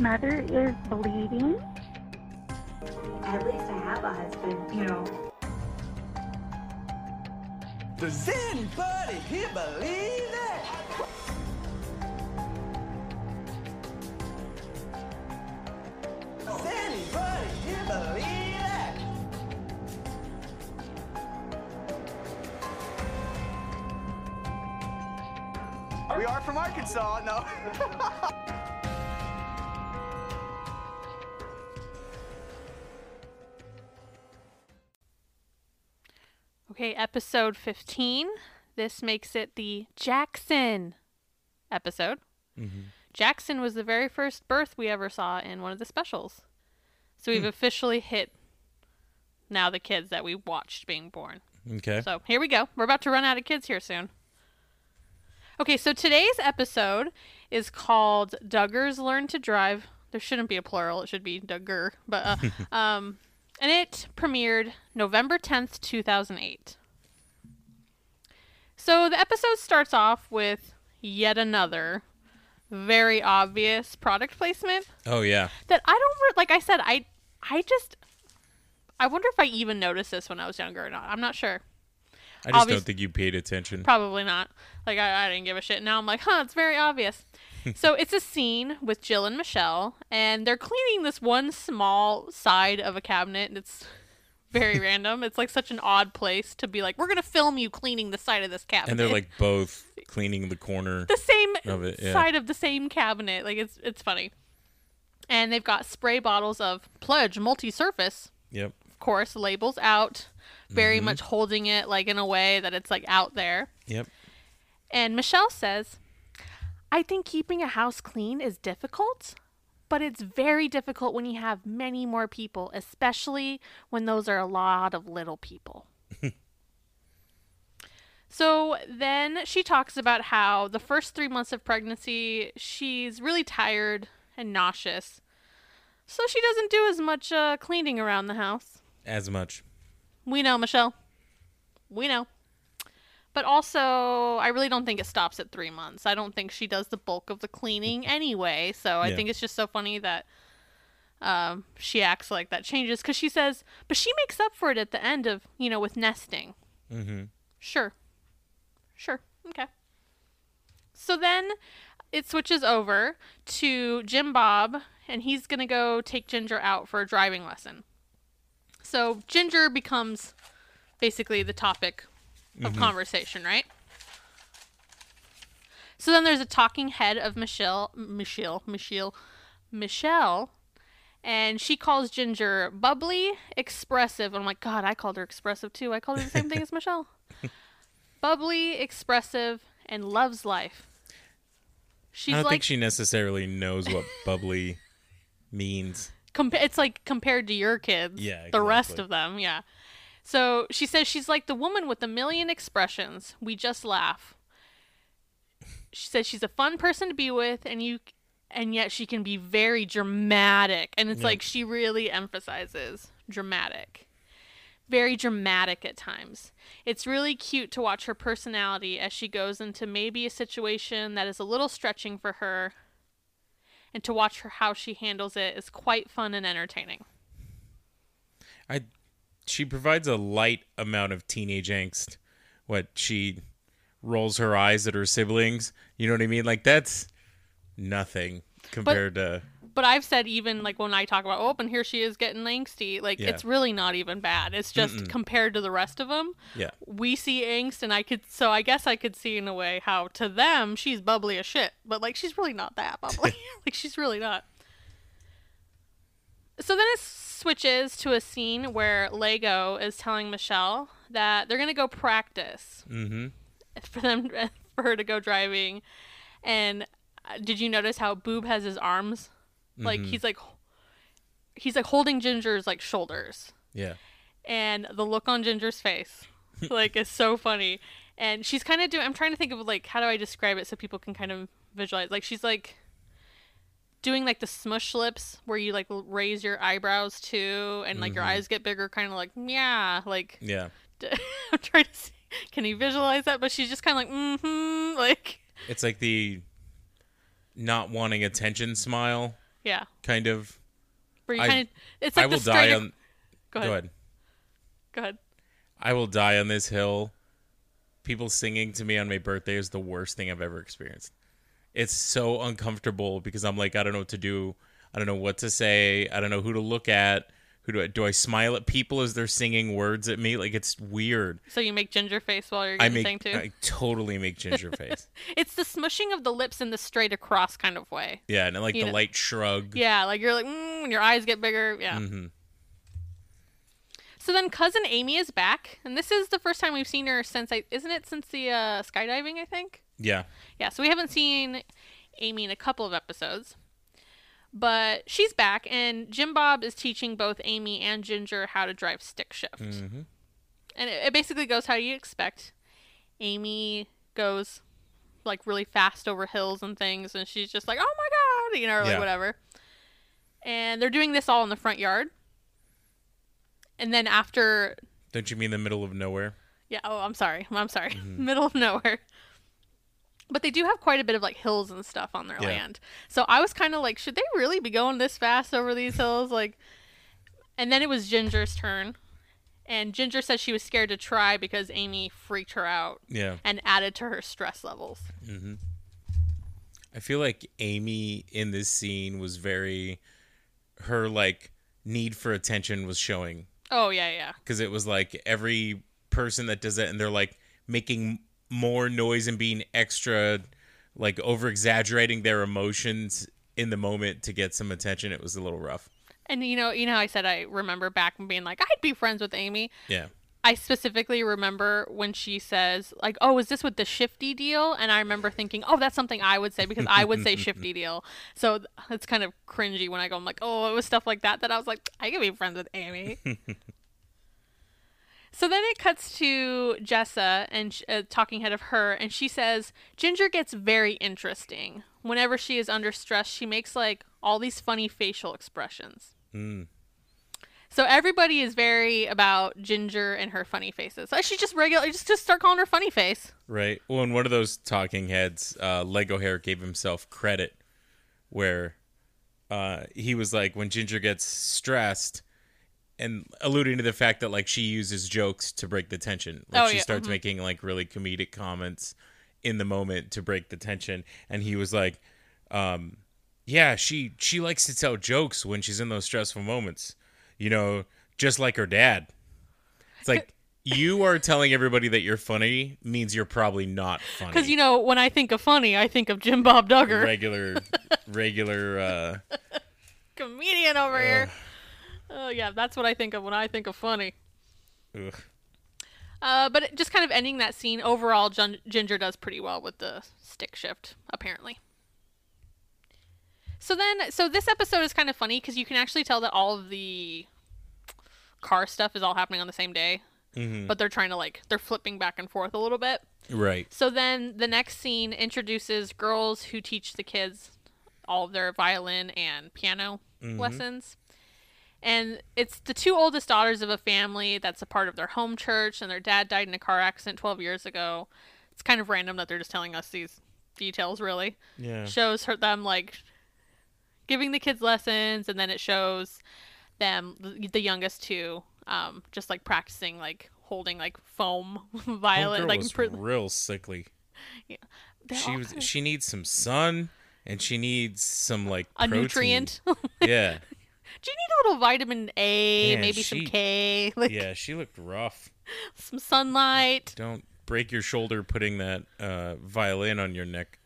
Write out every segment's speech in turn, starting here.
mother is bleeding. At least I have a husband, you know. Does anybody here believe that? Does anybody here believe that? We are from Arkansas, no. Okay, episode 15. This makes it the Jackson episode. Jackson was the very first birth we ever saw in one of the specials. So we've officially hit now the kids that we watched being born. Okay. So here we go. We're about to run out of kids here soon. Okay, so today's episode is called Duggars Learn to Drive. There shouldn't be a plural, it should be Duggar. But uh, um and it premiered November 10th, 2008. So the episode starts off with yet another very obvious product placement oh yeah. that I don't re- like I said I I just I wonder if I even noticed this when I was younger or not. I'm not sure. I just Obvious- don't think you paid attention. Probably not. Like I, I didn't give a shit. Now I'm like, huh, it's very obvious. So it's a scene with Jill and Michelle, and they're cleaning this one small side of a cabinet. And it's very random. It's like such an odd place to be like, we're gonna film you cleaning the side of this cabinet. and they're like both cleaning the corner. the same Of it, yeah. side of the same cabinet. Like it's it's funny. And they've got spray bottles of Pledge multi-surface Yep. of course, labels out, very Mm-hmm. much holding it like in a way that it's like out there. Yep. And Michelle says, I think keeping a house clean is difficult, but it's very difficult when you have many more people, especially when those are a lot of little people. so then she talks about how the first three months of pregnancy, she's really tired and nauseous. So she doesn't do as much uh, cleaning around the house. As much. We know, Michelle. We know. But also, I really don't think it stops at three months. I don't think she does the bulk of the cleaning anyway. So I Yeah. think it's just so funny that um, she acts like that changes because she says, but she makes up for it at the end of, you know, with nesting. Mm-hmm. Sure. Sure. Okay. So then it switches over to Jim Bob, and he's going to go take Jinger out for a driving lesson. So Jinger becomes basically the topic of mm-hmm. conversation, right? So then there's a talking head of Michelle, Michelle, Michelle, Michelle, and she calls Jinger bubbly, expressive. I'm like, God, I called her expressive too. I called her the same thing as Michelle. bubbly, expressive, and loves life. She's I don't like think she necessarily knows what bubbly means. it's like compared to your kids. Yeah, The rest of them, yeah. So she says she's like the woman with a million expressions. We just laugh. She says she's a fun person to be with, and you, and yet she can be very dramatic, and it's Yeah. like she really emphasizes dramatic. Very dramatic at times. It's really cute to watch her personality as she goes into maybe a situation that is a little stretching for her, and to watch her how she handles it is quite fun and entertaining. I she provides a light amount of teenage angst. What she rolls her eyes at her siblings. You know what I mean? Like that's nothing compared to But I've said even like when I talk about oh, and here she is getting angsty, like Yeah. it's really not even bad. It's just compared to the rest of them, yeah. we see angst, and I could so I guess I could see in a way how to them she's bubbly as shit, but like she's really not that bubbly. like she's really not. So then it switches to a scene where Lego is telling Michelle that they're gonna go practice Mm-hmm. for them for her to go driving, and uh, did you notice how Boob has his arms like he's like he's like holding Jinger's like shoulders Yeah. and the look on Jinger's face like is so funny. And she's kind of doing I'm trying to think of like how do I describe it so people can kind of visualize. Like she's like doing like the smush lips where you like raise your eyebrows too and like your eyes get bigger kind of like yeah, like Yeah. I'm trying to see can you visualize that? But she's just kind of like mm mhm like It's like the not wanting attention smile. Yeah. kind of. Where you kind of it's like I will die on. go, Go ahead. ahead. Go ahead. I will die on this hill. People singing to me on my birthday is the worst thing I've ever experienced. It's so uncomfortable because I'm like, I don't know what to do. I don't know what to say. I don't know who to look at. Who do I do? I smile at people as they're singing words at me. Like it's weird. So you make ginger face while you're I getting make sang to. I totally make ginger face. It's the smushing of the lips in the straight across kind of way. Yeah, and like You the know- light shrug. Yeah, like you're like mm, when your eyes get bigger. Yeah. hmm So then cousin Amy is back, and this is the first time we've seen her since I isn't it since the uh, skydiving I think. Yeah. Yeah, so we haven't seen Amy in a couple of episodes. But she's back, and Jim Bob is teaching both Amy and Jinger how to drive stick shift. Mhm. And it, it basically goes how you expect. Amy goes like really fast over hills and things, and she's just like, oh my god, you know, or like Yeah. whatever. And they're doing this all in the front yard. And then after Don't you mean the middle of nowhere? yeah. Oh, I'm sorry. I'm sorry. Mm-hmm. Middle of nowhere. But they do have quite a bit of like hills and stuff on their Yeah. land. So I was kind of like, should they really be going this fast over these hills? Like, and then it was Jinger's turn, and Jinger said she was scared to try because Amy freaked her out Yeah. and added to her stress levels. Mm-hmm. I feel like Amy in this scene was very her like need for attention was showing Oh yeah, yeah. because it was like every person that does it and they're like making more noise and being extra like over exaggerating their emotions in the moment to get some attention it was a little rough And you know, you know, I said I remember back and being like, I'd be friends with Amy. yeah I specifically remember when she says, like, oh, is this with the shifty deal? And I remember thinking, oh, that's something I would say because I would say shifty deal. So it's kind of cringy when I go, I'm like, oh, it was stuff like that that I was like, I can be friends with Amy. so then it cuts to Jessa and sh- uh, talking head of her, and she says, Jinger gets very interesting. Whenever she is under stress, she makes like all these funny facial expressions. Mm. So everybody is very about Jinger and her funny faces. I should just regular just just start calling her funny face. right well in one of those talking heads uh lego hair gave himself credit where uh he was like when Jinger gets stressed and alluding to the fact that like she uses jokes to break the tension. Like Oh, she yeah, starts mhm. making like really comedic comments in the moment to break the tension. And he was like um yeah she she likes to tell jokes when she's in those stressful moments you know just like her dad. It's like you are telling everybody that you're funny means you're probably not funny. Because you know, when I think of funny, I think of Jim Bob Duggar, regular regular uh comedian over here. Oh yeah, that's what I think of when I think of funny. ugh. Uh, but just kind of ending that scene. Overall, Jun- Jinger does pretty well with the stick shift, apparently. So then, so this episode is kind of funny because you can actually tell that all of the car stuff is all happening on the same day, Mhm. but they're trying to like they're flipping back and forth a little bit. right So then the next scene introduces girls who teach the kids all of their violin and piano lessons. And it's the two oldest daughters of a family that's a part of their home church, and their dad died in a car accident 12 years ago. It's kind of random that they're just telling us these details, really. yeah Shows her, them like giving the kids lessons, and then it shows them, the, youngest two, um, just like practicing, like holding like foam Homegirl like was pr- real sickly they're she was of- she needs some sun and she needs some like a protein. nutrient. yeah Do you need a little vitamin A, Man, maybe some K, like yeah she looked rough some sunlight? don't break your shoulder putting that uh violin on your neck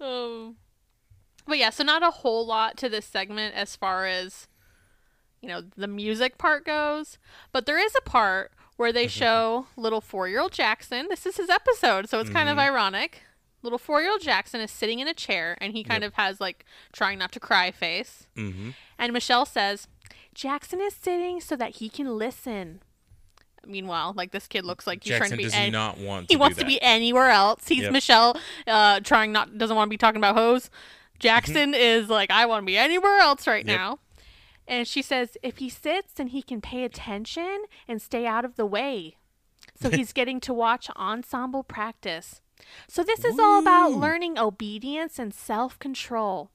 Um, but yeah, so not a whole lot to this segment as far as you know the music part goes, but there is a part where they show little four-year-old Jackson. This is his episode, so it's kind of ironic. Little four-year-old Jackson is sitting in a chair, and he kind Yep. of has like trying not to cry face. mm-hmm And Michelle says, Jackson is sitting so that he can listen. Meanwhile, like this kid looks like he's jackson trying to be does an- not want to he wants that. to be anywhere else. He's Yep. Michelle, uh, trying not doesn't want to be talking about hose. Jackson is like, I want to be anywhere else right Yep. now. And she says, if he sits, then he can pay attention and stay out of the way. So he's getting to watch ensemble practice. So this is all about learning obedience and self control.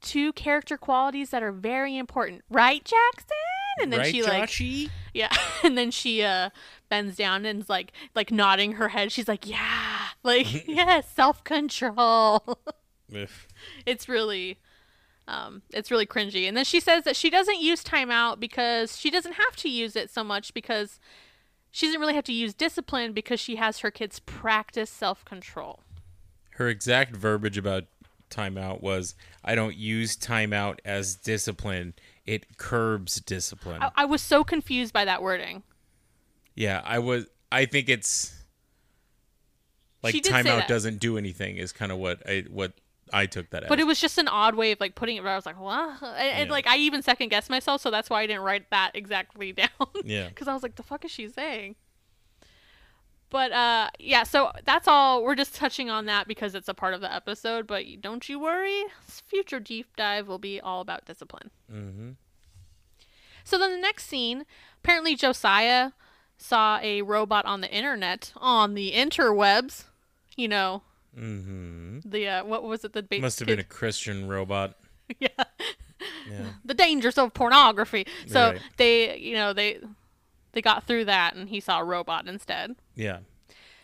two character qualities that are very important, right, Jackson? And then right, she like Joshy? yeah, and then she uh bends down and's like like nodding her head. She's like, "Yeah." Like, "Yes, self-control." It's really um it's really cringy. And then she says that she doesn't use timeout because she doesn't have to use it so much because she doesn't really have to use discipline because she has her kids practice self-control. Her exact verbiage about timeout was, "I don't use timeout as discipline. It curbs discipline." I, I was so confused by that wording. Yeah, I was. I think it's like She did say timeout doesn't do anything. Is kind of what I what I took that as. But it was just an odd way of like putting it. Where I was like, "What?" And, and like I even second guessed myself, so that's why I didn't write that exactly down. Yeah. Because I was like, "The fuck is she saying?" But uh, yeah. So that's all. We're just touching on that because it's a part of the episode. But don't you worry, future deep dive will be all about discipline. hmm So then the next scene, apparently Josiah saw a robot on the internet on the interwebs. You know, hmm the uh, what was it? The Must have kid- been a Christian robot. yeah. Yeah. the dangers of pornography. So Right. they, you know, they they got through that, and he saw a robot instead. Yeah.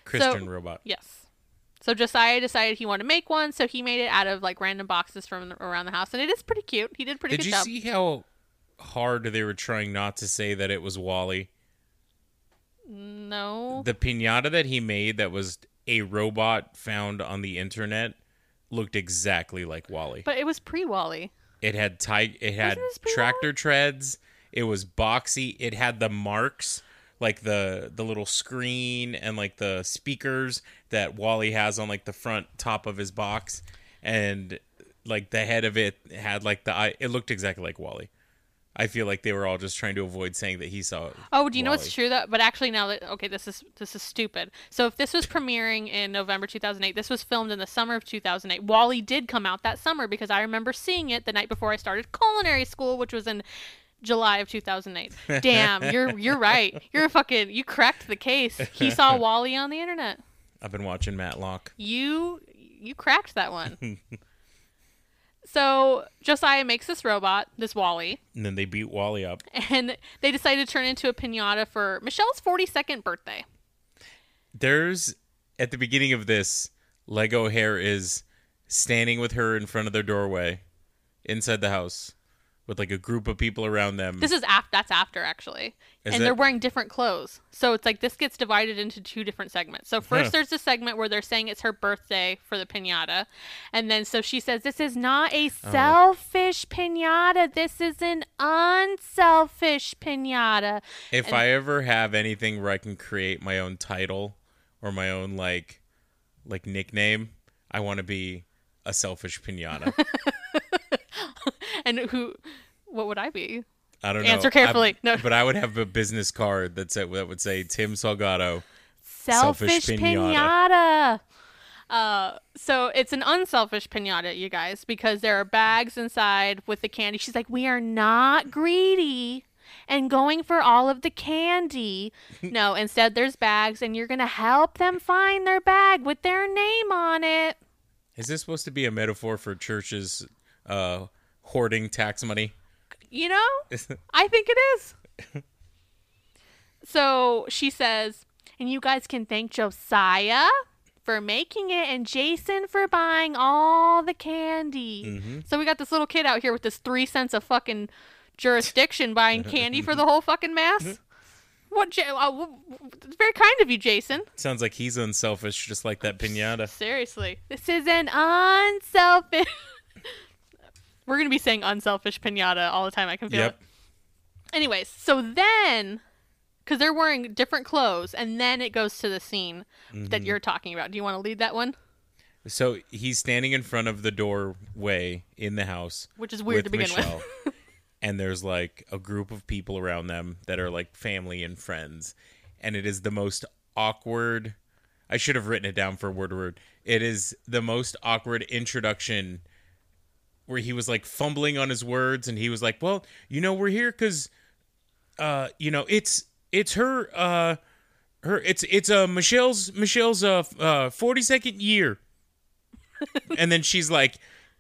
Christian robot. Yes. So Josiah decided he wanted to make one, so he made it out of like random boxes from around the house, and it is pretty cute. He did a pretty Did you job. see how hard they were trying not to say that it was Wall-E? no, The pinata that he made that was a robot found on the internet looked exactly like Wall-E. but it was pre Wall-E. It had ti- it had tractor treads. It was boxy. It had the marks like the the little screen and like the speakers that Wall-E has on like the front top of his box and like the head of it had like the eye it looked exactly like Wall-E. I feel like they were all just trying to avoid saying that he saw Oh, do you know Wall-E. what's true though? But actually, now that okay, this is this is stupid. So if this was premiering in November 2008, this was filmed in the summer of 2008. Wall-E did come out that summer because I remember seeing it the night before I started culinary school, which was in July of 2008. Damn, you're you're right. You're a fucking you cracked the case. He saw Wall-E on the internet. I've been watching Matlock. You you cracked that one. so Josiah makes this robot, this Wall-E, And then they beat Wall-E up. and they decide to turn into a pinata for Michelle's 42nd birthday. There's at the beginning of this, Lego Hair is standing with her in front of their doorway inside the house with like a group of people around them. This is after that's after actually. Is and they're wearing different clothes. So it's like this gets divided into two different segments. So first Huh. there's a segment where they're saying it's her birthday for the piñata. And then so she says this is not Oh. a selfish piñata. This is an unselfish piñata. if and- I ever have anything where I can create my own title or my own like like nickname, I want to be a selfish pinata. And who what would I be? I don't know. Answer carefully. I- No. But I would have a business card that said that would say Tim Salgado. Selfish, Selfish pinata. Uh, so it's an unselfish pinata, you guys, because there are bags inside with the candy. She's like, we are not greedy and going for all of the candy. no, instead there's bags, and you're gonna help them find their bag with their name on it. Is this supposed to be a metaphor for churches uh, hoarding tax money? You know, I think it is. so she says, and you guys can thank Josiah for making it and Jason for buying all the candy. So we got this little kid out here with this three cents of fucking jurisdiction buying candy for the whole fucking mass. What? Ja- uh, w- w- it's very kind of you, Jason. Sounds like he's unselfish, just like that pinata. Seriously, this is an unselfish. We're gonna be saying unselfish pinata all the time. I can feel Yep. it. Anyways, so then, because they're wearing different clothes, and then it goes to the scene that Mm-hmm. you're talking about. Do you want to lead that one? So he's standing in front of the doorway in the house, Which is weird to begin Michelle, with. and there's like a group of people around them that are like family and friends, and it is the most awkward. I should have written it down for word to word. It is the most awkward introduction where he was like fumbling on his words, and he was like, "Well, you know, we're here because, uh, you know, it's it's her, uh." Her, it's it's uh Michelle's Michelle's uh forty second year, and then she's like,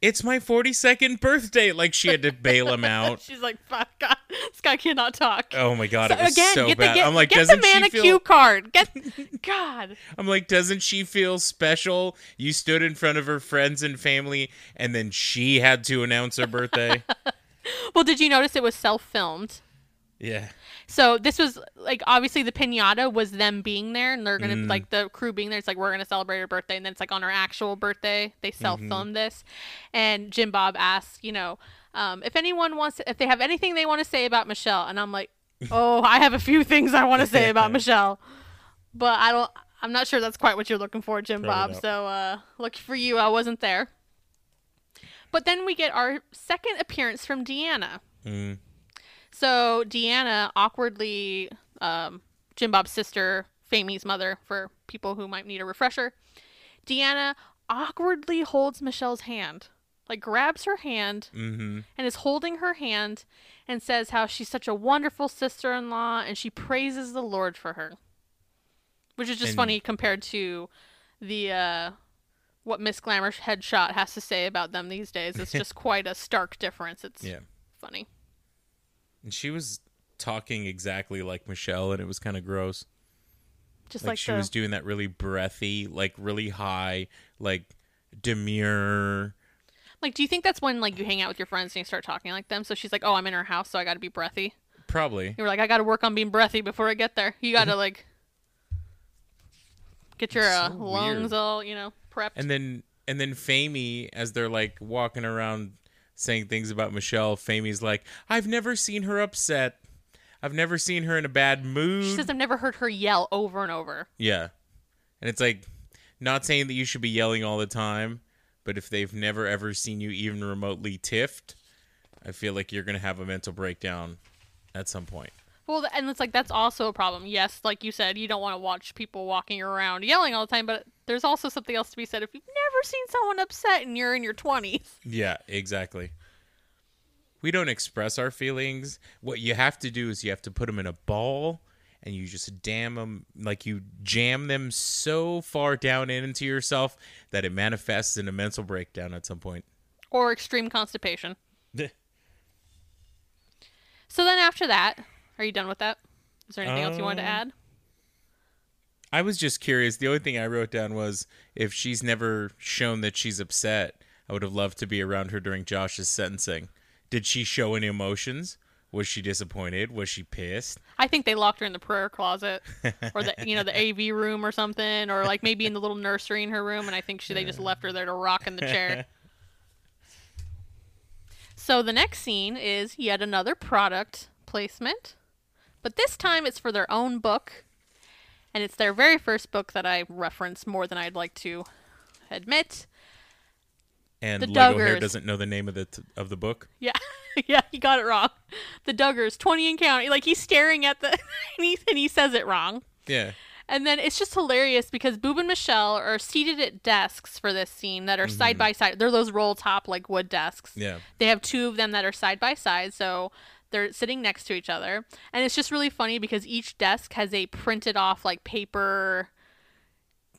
it's my 42nd birthday. Like she had to bail him out. She's like, "Fuck, God, this guy cannot talk." Oh my god, So it was again, so get bad. the get, I'm like, get doesn't the man she a feel? cue card. Get God. I'm like, doesn't she feel special? You stood in front of her friends and family, and then she had to announce her birthday. Well, did you notice it was self-filmed? Yeah. So this was like obviously the pinata was them being there, and they're gonna Mm. like the crew being there. It's like we're gonna celebrate her birthday, and then it's like on her actual birthday they self filmed this. And Jim Bob asks, you know, um, if anyone wants, if they have anything they want to say about Michelle, and I'm like, oh, I have a few things I want to say about Michelle, but I don't. I'm not sure that's quite what you're looking for, Jim Probably Bob. not. So uh, lucky for you, I wasn't there. But then we get our second appearance from Deanna. Mm. So Deanna awkwardly, um, Jim Bob's sister, Famy's mother, for people who might need a refresher, Deanna awkwardly holds Michelle's hand, like grabs her hand Mm-hmm. and is holding her hand and says how she's such a wonderful sister-in-law and she praises the Lord for her, which is just And- funny compared to the uh, what Miss Glamour Headshot has to say about them these days. It's just quite a stark difference. It's Yeah. funny. And she was talking exactly like Michelle, and it was kind of gross. Just Like, like, she the, was doing that really breathy, like really high, like demure. Like, do you think that's when like you hang out with your friends and you start talking like them? So she's like, "Oh, I'm in her house, so I got to be breathy." Probably. You were like, "I got to work on being breathy before I get there." You got to like get your It's uh, lungs weird. all you know prepped. And then and then Famey, as they're like walking around saying things about Michelle, Famey's like, I've never seen her upset. I've never seen her in a bad mood. she says, "I've never heard her yell over and over." Yeah. And it's like not saying that you should be yelling all the time, but if they've never ever seen you even remotely tiffed, I feel like you're going to have a mental breakdown at some point. Well, and it's like that's also a problem. Yes, like you said, you don't want to watch people walking around yelling all the time, but there's also something else to be said if you've never seen someone upset and you're in your 20s. Yeah, exactly. We don't express our feelings. What you have to do is you have to put them in a ball and you just damn them like you jam them so far down into yourself that it manifests in a mental breakdown at some point. or extreme constipation. So then after that, are you done with that? Is there anything else you wanted to Um, add? I was just curious. The only thing I wrote down was if she's never shown that she's upset, I would have loved to be around her during Josh's sentencing. Did she show any emotions? Was she disappointed? Was she pissed? I think they locked her in the prayer closet or the you know the AV room or something or like maybe in the little nursery in her room and I think she they just left her there to rock in the chair. so the next scene is yet another product placement. But this time it's for their own book and it's their very first book that I reference more than I'd like to admit. And The Lego Hair doesn't know the name of the t- of the book. Yeah, yeah, he got it wrong. The Duggars, 20 and counting. Like he's staring at the and he, and he says it wrong. Yeah. And then it's just hilarious because Boob and Michelle are seated at desks for this scene that are side mm-hmm. by side. They're those roll top like wood desks. Yeah. They have two of them that are side by side, so they're sitting next to each other. And it's just really funny because each desk has a printed off like paper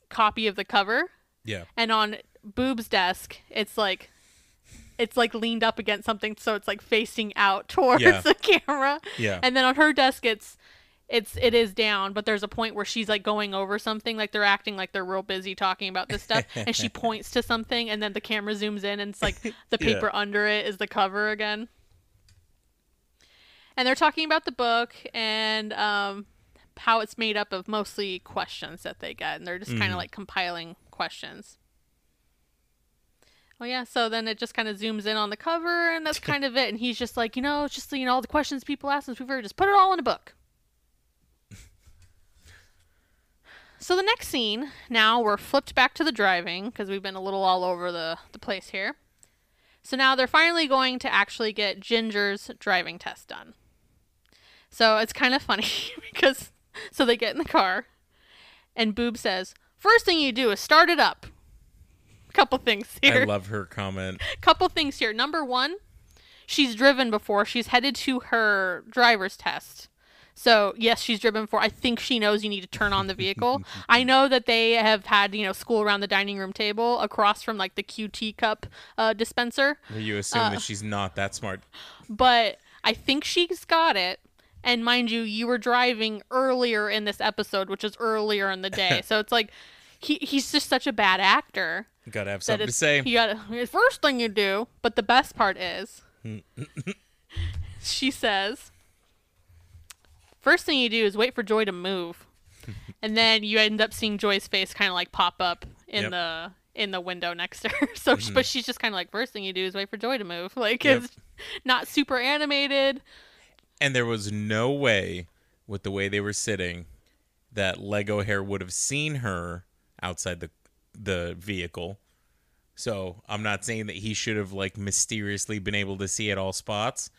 copy of the cover. Yeah. And on Boob's desk, it's like it's like leaned up against something so it's like facing out towards Yeah. the camera. Yeah. And then on her desk it's it's it is down, but there's a point where she's like going over something, like they're acting like they're real busy talking about this stuff, and she points to something, and then the camera zooms in, and it's like the Yeah. paper under it is the cover again. And they're talking about the book and um, how it's made up of mostly questions that they get, and they're just kind of like compiling questions. Oh yeah, so then it just kind of zooms in on the cover, and that's kind of it. And he's just like, you know, it's just you know all the questions people ask us, we've just put it all in a book. so the next scene, now we're flipped back to the driving because we've been a little all over the the place here. So now they're finally going to actually get Jinger's driving test done. So it's kind of funny because so they get in the car, and Boob says, first thing you do is start it up." Couple things here. I love her comment. couple things here. Number one, she's driven before. She's headed to her driver's test. So yes, she's driven for. I think she knows you need to turn on the vehicle. I know that they have had you know school around the dining room table across from like the QT cup uh, dispenser, You assume Uh. that she's not that smart. but I think she's got it. And mind you, you were driving earlier in this episode, which is earlier in the day. so it's like he he's just such a bad actor Gotta have something to say. you gotta the first thing you do. But the best part is, she says, first thing you do is wait for Joy to move, and then you end up seeing Joy's face kind of like pop up in Yep. the in the window next to her. So, she mm-hmm. but she's just kind of like, first thing you do is wait for Joy to move. Like Yep. it's not super animated. And there was no way, with the way they were sitting, that Lego Hair would have seen her outside the the vehicle. So I'm not saying that he should have like mysteriously been able to see at all spots.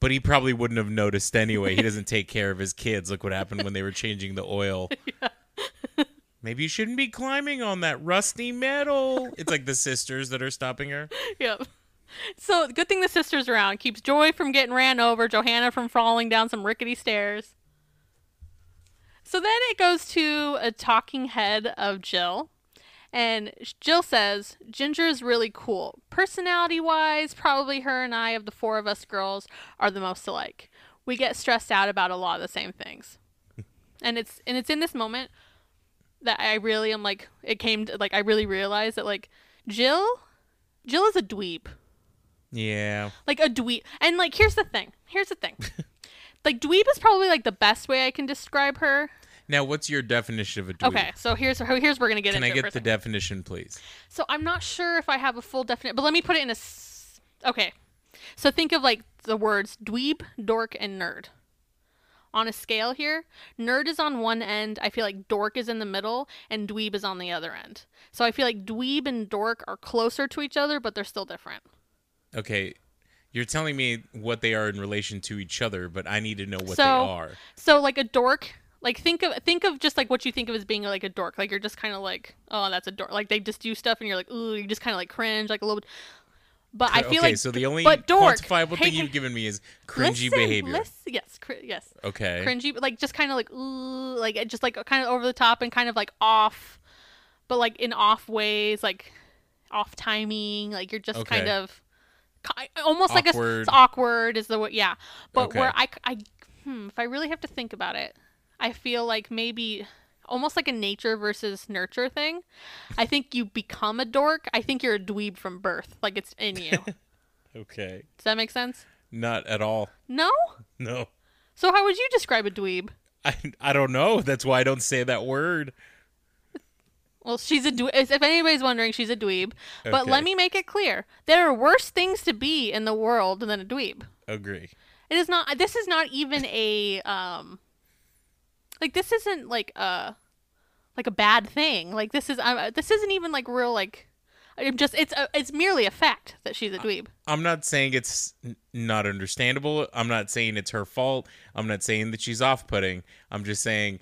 But he probably wouldn't have noticed anyway. He doesn't take care of his kids. Look what happened when they were changing the oil. Maybe you shouldn't be climbing on that rusty metal. It's like the sisters that are stopping her. Yep. So good thing the sister's around. Keeps Joy from getting ran over, Johannah from falling down some rickety stairs. So then it goes to a talking head of Jill. And Jill says, Jinger is really cool. Personality wise, probably her and I, of the four of us girls, are the most alike. We get stressed out about a lot of the same things. and it's and it's in this moment that I really am like it came to like I really realized that like Jill Jill is a dweeb. Yeah. Like a dweeb. And like here's the thing. Here's the thing. like dweeb is probably like the best way I can describe her. Now, what's your definition of a dweeb? Okay, so here's here's we're gonna get Can I get the second. definition, please? So I'm not sure if I have a full definition, but let me put it in a. s- Okay, so think of like the words dweeb, dork, and nerd. On a scale here, nerd is on one end. I feel like dork is in the middle, and dweeb is on the other end. So I feel like dweeb and dork are closer to each other, but they're still different. Okay, you're telling me what they are in relation to each other, but I need to know what So- they are. So like a dork, like think of think of just like what you think of as being like a dork. Like you're just kind of like, oh, that's a dork. Like they just do stuff, and you're like, ooh, you just kind of like cringe, like a little bit. But I feel okay, like so the only but dork, quantifiable hey, thing you've given me is cringy listen, behavior. listen- yes, cri- yes, Okay. cringy, but like just kind of like ooh, like it just like kind of over the top and kind of like off, but like in off ways, like off timing. Like you're just kind of almost like a Awkward. it's awkward is the. Yeah, but Okay. where I hmm, if I really have to think about it, I feel like maybe almost like a nature versus nurture thing. I think you become a dork. I think you're a dweeb from birth. Like it's in you. Okay. Does that make sense? Not at all. No. No. So how would you describe a dweeb? I, I don't know. That's why I don't say that word. Well, she's a dweeb. If anybody's wondering, she's a dweeb. But let me make it clear: there are worse things to be in the world than a dweeb. Agree. It is not. This is not even a um. Like this isn't like a, like a bad thing. Like this is. Uh, this isn't even like real. Like, I'm just. It's. A, it's merely a fact that she's a dweeb. I'm not saying it's not understandable. I'm not saying it's her fault. I'm not saying that she's off-putting. I'm just saying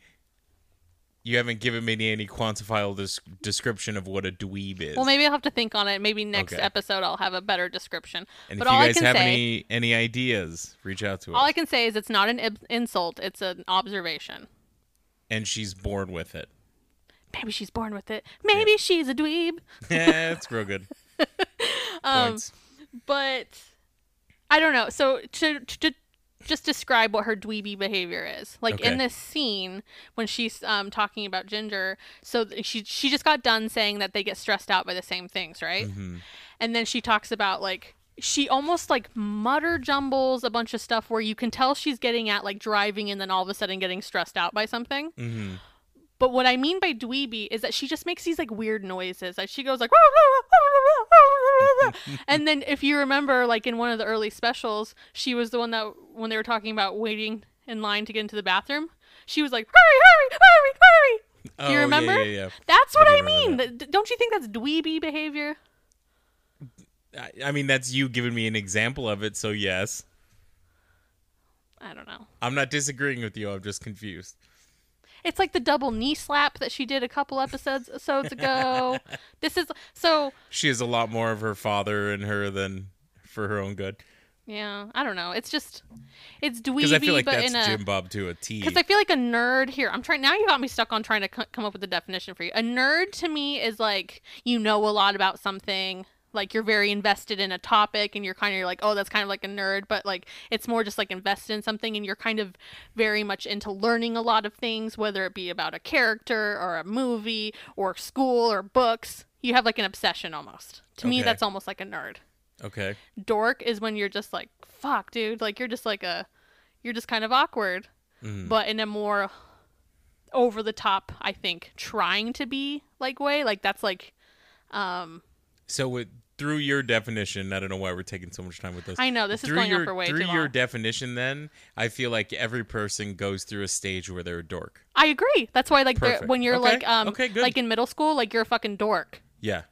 you haven't given me any quantifiable des- description of what a dweeb is. Well, maybe I'll have to think on it. Maybe next Okay. episode I'll have a better description. and but if you guys I can have say, any any ideas, reach out to us. all I can say is it's not an ib- insult. It's an observation. and she's born with it. Maybe she's born with it. Maybe she's a dweeb. yeah, it's real good. Um, Points. but I don't know. So to, to just describe what her dweeby behavior is, like in this scene when she's um, talking about Jinger, so th- she she just got done saying that they get stressed out by the same things, right? Mm-hmm. And then she talks about like she almost like mutter jumbles a bunch of stuff where you can tell she's getting at like driving and then all of a sudden getting stressed out by something. hmm But what I mean by dweeby is that she just makes these like weird noises. Like she goes like and then if you remember like in one of the early specials, she was the one that when they were talking about waiting in line to get into the bathroom, she was like hurry, hurry, hurry, hurry. Oh, Do you oh, remember? Yeah, yeah, That's what I I, mean. Th- Don't you think that's dweeby behavior? I, I mean, that's you giving me an example of it, so yes. I don't know. I'm not disagreeing with you. I'm just confused. It's like the double knee slap that she did a couple episodes episodes ago. this is so She is a lot more of her father in her than for her own good. Yeah, I don't know. It's just it's Because I feel like but that's in a Jim Bob to a T. because I feel like a nerd here. I'm trying now. You got me stuck on trying to c- come up with a definition for you. A nerd to me is like you know a lot about something. Like you're very invested in a topic, and you're kind of you're like, oh, that's kind of like a nerd. But like it's more just like invested in something, and you're kind of very much into learning a lot of things, whether it be about a character or a movie or school or books. You have like an obsession almost. To me, that's almost like a nerd okay. dork is when you're just like fuck dude like you're just like a you're just kind of awkward Mm. but in a more over the top i think trying to be like way like that's like um So with through your definition, I don't know why we're taking so much time with this. i know this is through going your on for way through too long. Through your definition, then I feel like every person goes through a stage where they're a dork. i agree that's why like Perfect. when you're Okay. like um Okay, good. like in middle school like you're a fucking dork Yeah.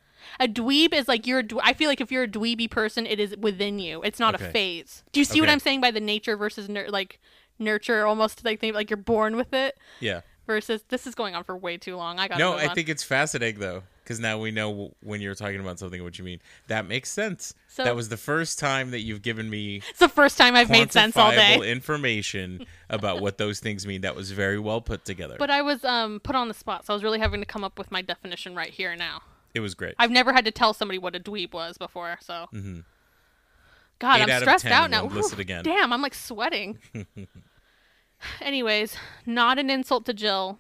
a dweeb is like you're a dwe- i feel like if you're a dweeby person it is within you it's not Okay. a phase do you see what i'm saying by the nature versus nur- like nurture almost like think like you're born with it Yeah. versus this is going on for way too long i got No, I think it's fascinating though, because now we know when you're talking about something what you mean. That makes sense. So- that was the first time that you've given me It's the first time I've made sense all day. information about what those things mean. That was very well put together. But I was um put on the spot, so I was really having to come up with my definition right here and now. it was great. I've never had to tell somebody what a dweeb was before, so. Mhm. God, Eight I'm out stressed out now. then list it Whew, again. Damn, I'm like sweating. Anyways, not an insult to Jill.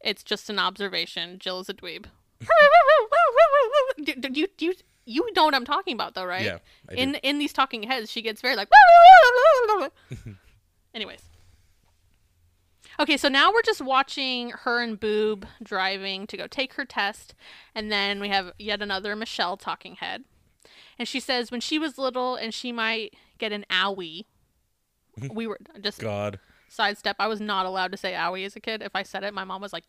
It's just an observation. Jill is a dweeb. do, do you do you you know what I'm talking about though, right? Yeah, I do. in in these talking heads, she gets very like. Anyways. Okay, so now we're just watching her and Boob driving to go take her test, and then we have yet another Michelle talking head. And she says when she was little and she might get an owie. we were just God, sidestep. I was not allowed to say owie as a kid. If I said it, my mom was like,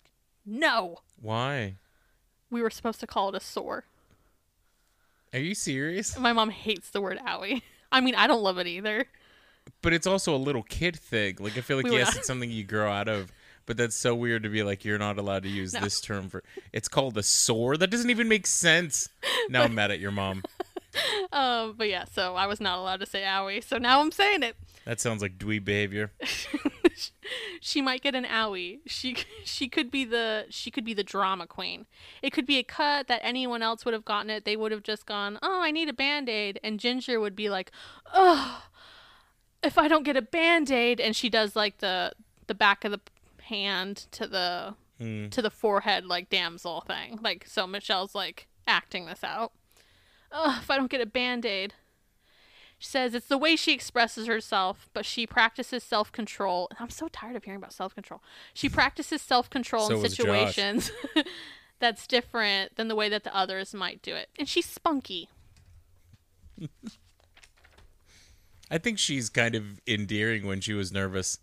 "No." why? We were supposed to call it a sore. Are you serious? My mom hates the word owie. I mean, I don't love it either. But it's also a little kid thing. Like I feel like We yes, it's something you grow out of. But that's so weird to be like you're not allowed to use this term for. It's called a sore. That doesn't even make sense. Now I'm mad at your mom. Um, but yeah, so I was not allowed to say owie. So now I'm saying it. That sounds like dweeb behavior. she might get an owie. She she could be the she could be the drama queen. It could be a cut that anyone else would have gotten it. They would have just gone, "Oh, I need a band-aid." And Jinger would be like, "Oh, if I don't get a band-aid." And she does like the the back of the hand to the Hmm. to the forehead like damsel thing. Like so Michelle's like acting this out. Ugh, if I don't get a band-aid. She says it's the way she expresses herself, but she practices self control. I'm so tired of hearing about self control. She practices self control So in situations that's different than the way that the others might do it. And she's spunky. I think she's kind of endearing when she was nervous.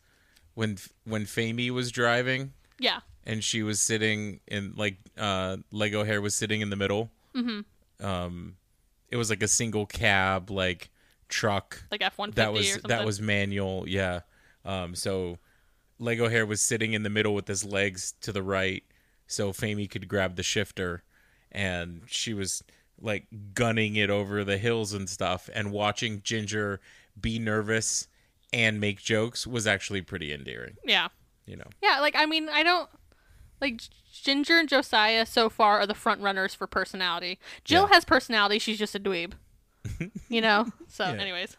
When when Famey was driving Yeah. and she was sitting in like uh Lego hair was sitting in the middle. Mm-hmm. Um, it was like a single cab like truck Like F one that was that was manual. Yeah. Um, so Lego hair was sitting in the middle with his legs to the right, so Famey could grab the shifter, and she was like gunning it over the hills and stuff. And watching Jinger be nervous and make jokes was actually pretty endearing. Yeah. You know. Yeah, like I mean, I don't like Jinger and Josiah so far are the front runners for personality. Jill Yeah. has personality, she's just a dweeb. you know? So Yeah. anyways.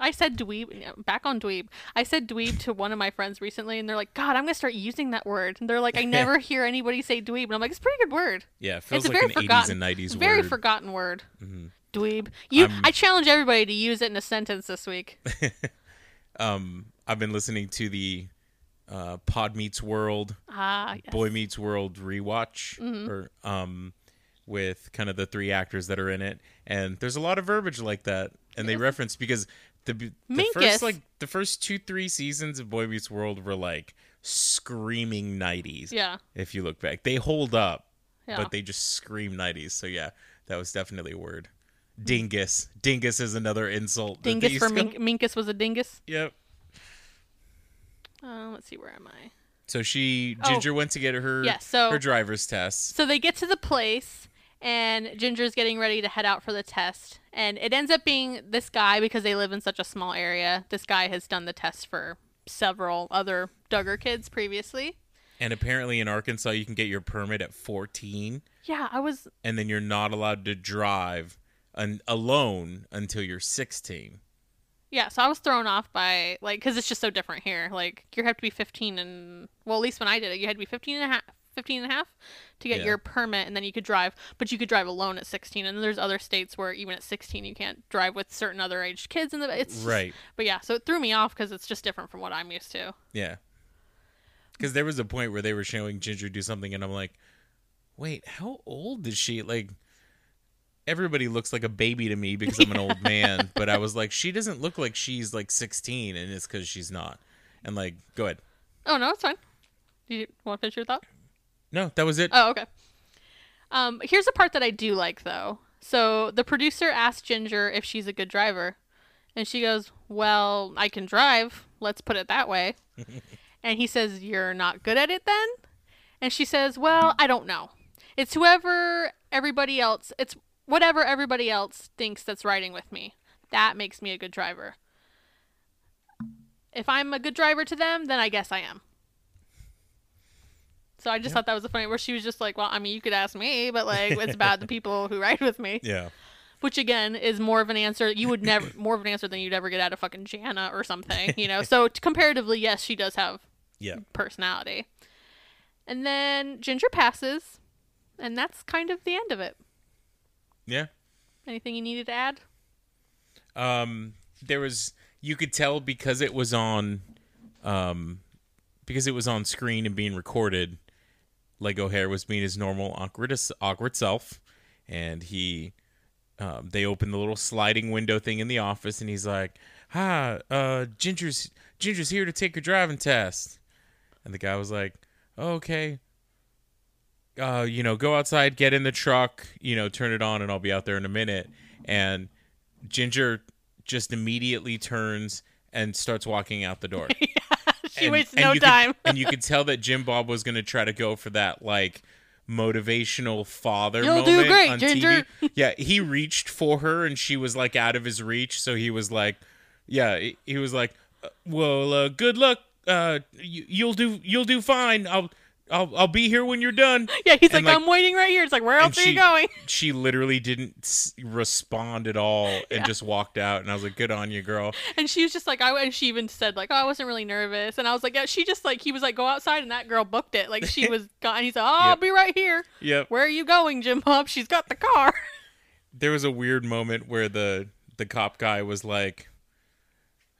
I said dweeb back on dweeb. I said dweeb to one of my friends recently and they're like, God, I'm gonna start using that word. And they're like, I never hear anybody say dweeb. And I'm like, it's a pretty good word. Yeah, it feels it's a like very an forgotten 80s and 90s very word. Mm-hmm. forgotten word. Dweeb. You I'm- I challenge everybody to use it in a sentence this week. um, I've been listening to the uh, Pod Meets World Ah, yes. Boy Meets World rewatch, Mm-hmm. or um, with kind of the three actors that are in it, and there's a lot of verbiage like that, and they reference because the the Minkus. first like the first two three seasons of Boy Meets World were like screaming nineties. Yeah. if you look back, they hold up, Yeah. but they just scream nineties. So yeah, that was definitely a word. Dingus, dingus is another insult. Dingus for Minkus was a dingus. Yep. Uh, let's see, where am I? So she Oh. Jinger went to get her Yeah, so- her driver's test. So they get to the place, and Jinger's getting ready to head out for the test. And it ends up being this guy because they live in such a small area. This guy has done the test for several other Duggar kids previously. And apparently in Arkansas, you can get your permit at 14, Yeah, I was and then you're not allowed to drive alone until you're 16. yeah, so I was thrown off by like cuz it's just so different here. Like you have to be 15 and well, at least when I did it, you had to be 15 and a half 15 and a half to get Yeah. your permit and then you could drive, but you could drive alone at 16 and there's other states where even at 16 you can't drive with certain other aged kids in the it's just- Right. But yeah, so it threw me off cuz it's just different from what I'm used to. Yeah. Because there was a point where they were showing Jinger do something, and I'm like, wait, how old is she? Like, everybody looks like a baby to me because I'm an old man, but I was like, she doesn't look like she's like 16, and it's because she's not. And like, go ahead. Oh no, it's fine. Do you want to finish your thought? No, that was it. Oh, okay. Um, here's a part that I do like though. So the producer asked Jinger if she's a good driver, and she goes, "Well, I can drive. Let's put it that way." and he says, "You're not good at it then?" And she says, "Well, I don't know. It's whoever everybody else. It's whatever everybody else thinks that's riding with me. That makes me a good driver. If I'm a good driver to them, then I guess I am." So I just thought that was a funny where she was just like, "Well, I mean, you could ask me, but like, it's about the people who ride with me." yeah. Which again is more of an answer you would never more of an answer than you'd ever get out of fucking Jana or something, you know. so t- comparatively, yes, she does have Yeah. personality. And then Jinger passes, and that's kind of the end of it. Yeah. Anything you needed to add? um there was you could tell because it was on um because it was on screen and being recorded like Hair was being his normal awkward awkward self and he um, they opened the little sliding window thing in the office and he's like hi uh Jinger's Jinger's here to take your driving test and the guy was like okay uh, you know, go outside, get in the truck, you know, turn it on, and I'll be out there in a minute. And Jinger just immediately turns and starts walking out the door. she And- wastes and no you could- time. and you could tell that Jim Bob was going to try to go for that like motivational father You'll do moment great, on Jinger. TV. Yeah, he reached for her and she was like out of his reach, so he was like, yeah, he- was like, uh, well, uh, good luck. Uh, you, you'll do you'll do fine. I'll I'll I'll be here when you're done. yeah, he's like, like- "I'm waiting right here." It's like, "Where else are you going?" She literally didn't s- respond at all and just walked out. And I was like, "Good on you, girl." And she was just like, I and she even said like, oh, I wasn't really nervous. And I was like, yeah, she just like he was like, go outside, and that girl booked it. Like she was gone. And he said, oh, I'll be right here. Yep. Where are you going, Jim Bob? She's got the car. there was a weird moment where the the cop guy was like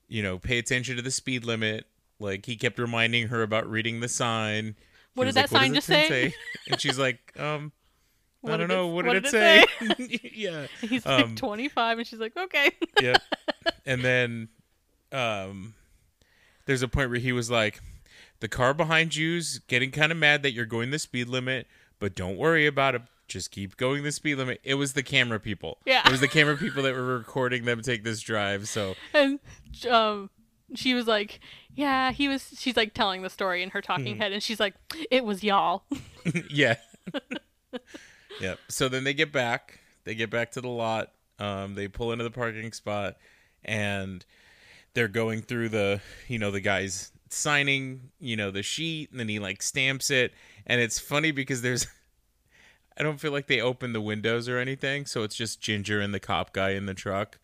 you know pay attention to the speed limit like he kept reminding her about reading the sign What did like, that sign just it say? and she's like um i don't did it- know. what, what did, did it it say? Yeah. He's Um, like 25, and she's like, okay. yeah and then um there's a point where he was like the car behind you's getting kind of mad that you're going the speed limit but don't worry about it. Just keep going the speed limit. It was the camera people. Yeah. it was the camera people that were recording them take this drive so and um, she was like, yeah, he was. She's like telling the story in her talking Hmm. head, and she's like, it was y'all. yeah. yep. So then they get back. They get back to the lot. Um, they pull into the parking spot, and they're going through the, you know, the guy's signing, you know, the sheet, and then he like stamps it, and it's funny because there's. I don't feel like they open the windows or anything, so it's just Jinger and the cop guy in the truck.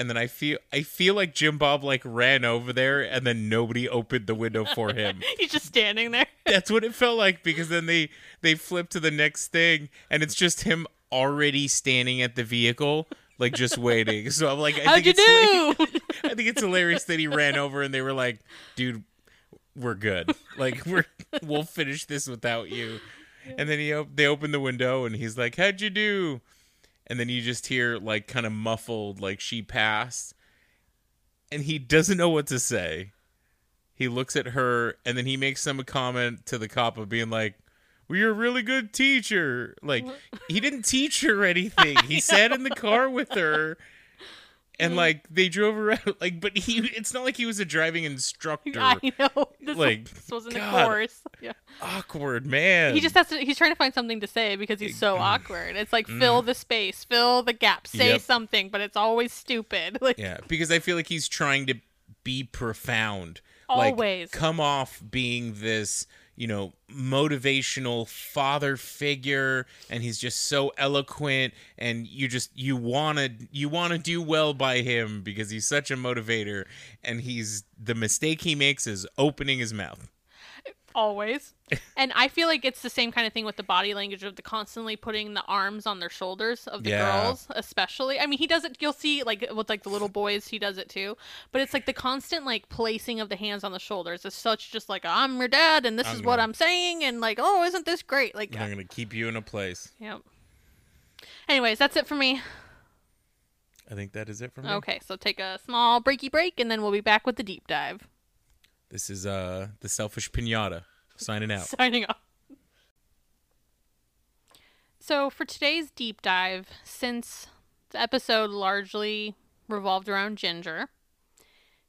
And then I feel I feel like Jim Bob like ran over there and then nobody opened the window for him. He's just standing there. that's what it felt like because then they they flip to the next thing and it's just him already standing at the vehicle like just waiting. So i'm like i How'd think you it's do? hilarious- i think it's hilarious that he ran over and they were like dude we're good. Like we're we'll finish this without you. And then he op- they open the window and he's like how'd you do and then you just hear like kind of muffled like she passed and he doesn't know what to say. He looks at her and then he makes some comment to the cop of being like well you're a really good teacher. Like he didn't teach her anything. He sat in the car with her and like they drove around like but he it's not like he was a driving instructor I know. This, Like, this wasn't God. a course. Yeah. awkward man He just has to. He's trying to find something to say because he's so awkward. It's like fill the space, fill the gap, say Mm. Yep. something, but it's always stupid. Like yeah because i feel like he's trying to be profound Always. like come off being this you know motivational father figure and he's just so eloquent and you just you want to you want to do well by him because he's such a motivator and he's the mistake he makes is opening his mouth always. and I feel like it's the same kind of thing with the body language of the constantly putting the arms on their shoulders of the Yeah. girls, especially. I mean, he does it. You'll see, like with like the little boys, he does it too. But it's like the constant like placing of the hands on the shoulders is such just like I'm your dad, and this I'm is what gonna- I'm saying, and like oh, isn't this great? Like, i'm gonna keep you in a place yep. Anyways, that's it for me. i think that is it for me Okay, so take a small breaky break, and then we'll be back with the deep dive. This is uh the selfish pinata signing out Signing off. So, for today's deep dive, since the episode largely revolved around Jinger,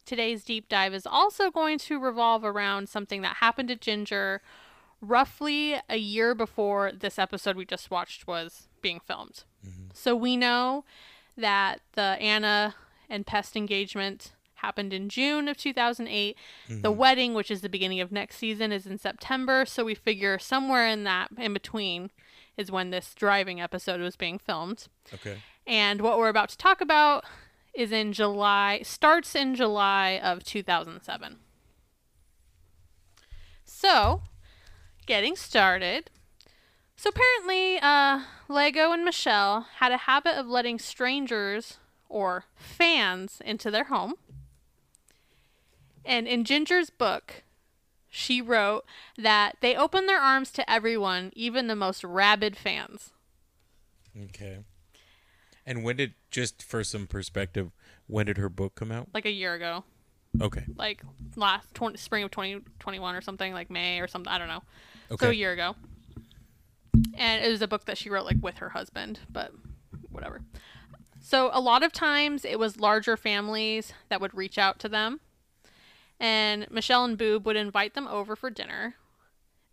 today's deep dive is also going to revolve around something that happened to Jinger roughly a year before this episode we just watched was being filmed. So, we know that the Anna and Pest engagement happened in June of 2008. The wedding, which is the beginning of next season, is in September. So we figure somewhere in that in between is when this driving episode was being filmed. okay And what we're about to talk about is in July, starts in July of 2007. So, getting started. So apparently, uh, Lego and Michelle had a habit of letting strangers or fans into their home. And in Jinger's book, she wrote that they open their arms to everyone, even the most rabid fans. Okay. And when did just for some perspective, when did her book come out? Like a year ago. Okay. like last 20, spring of 2021 or something like May or something I don't know. Okay. So a year ago. And it was a book that she wrote like with her husband, but whatever. So a lot of times it was larger families that would reach out to them. And Michelle and Boob would invite them over for dinner.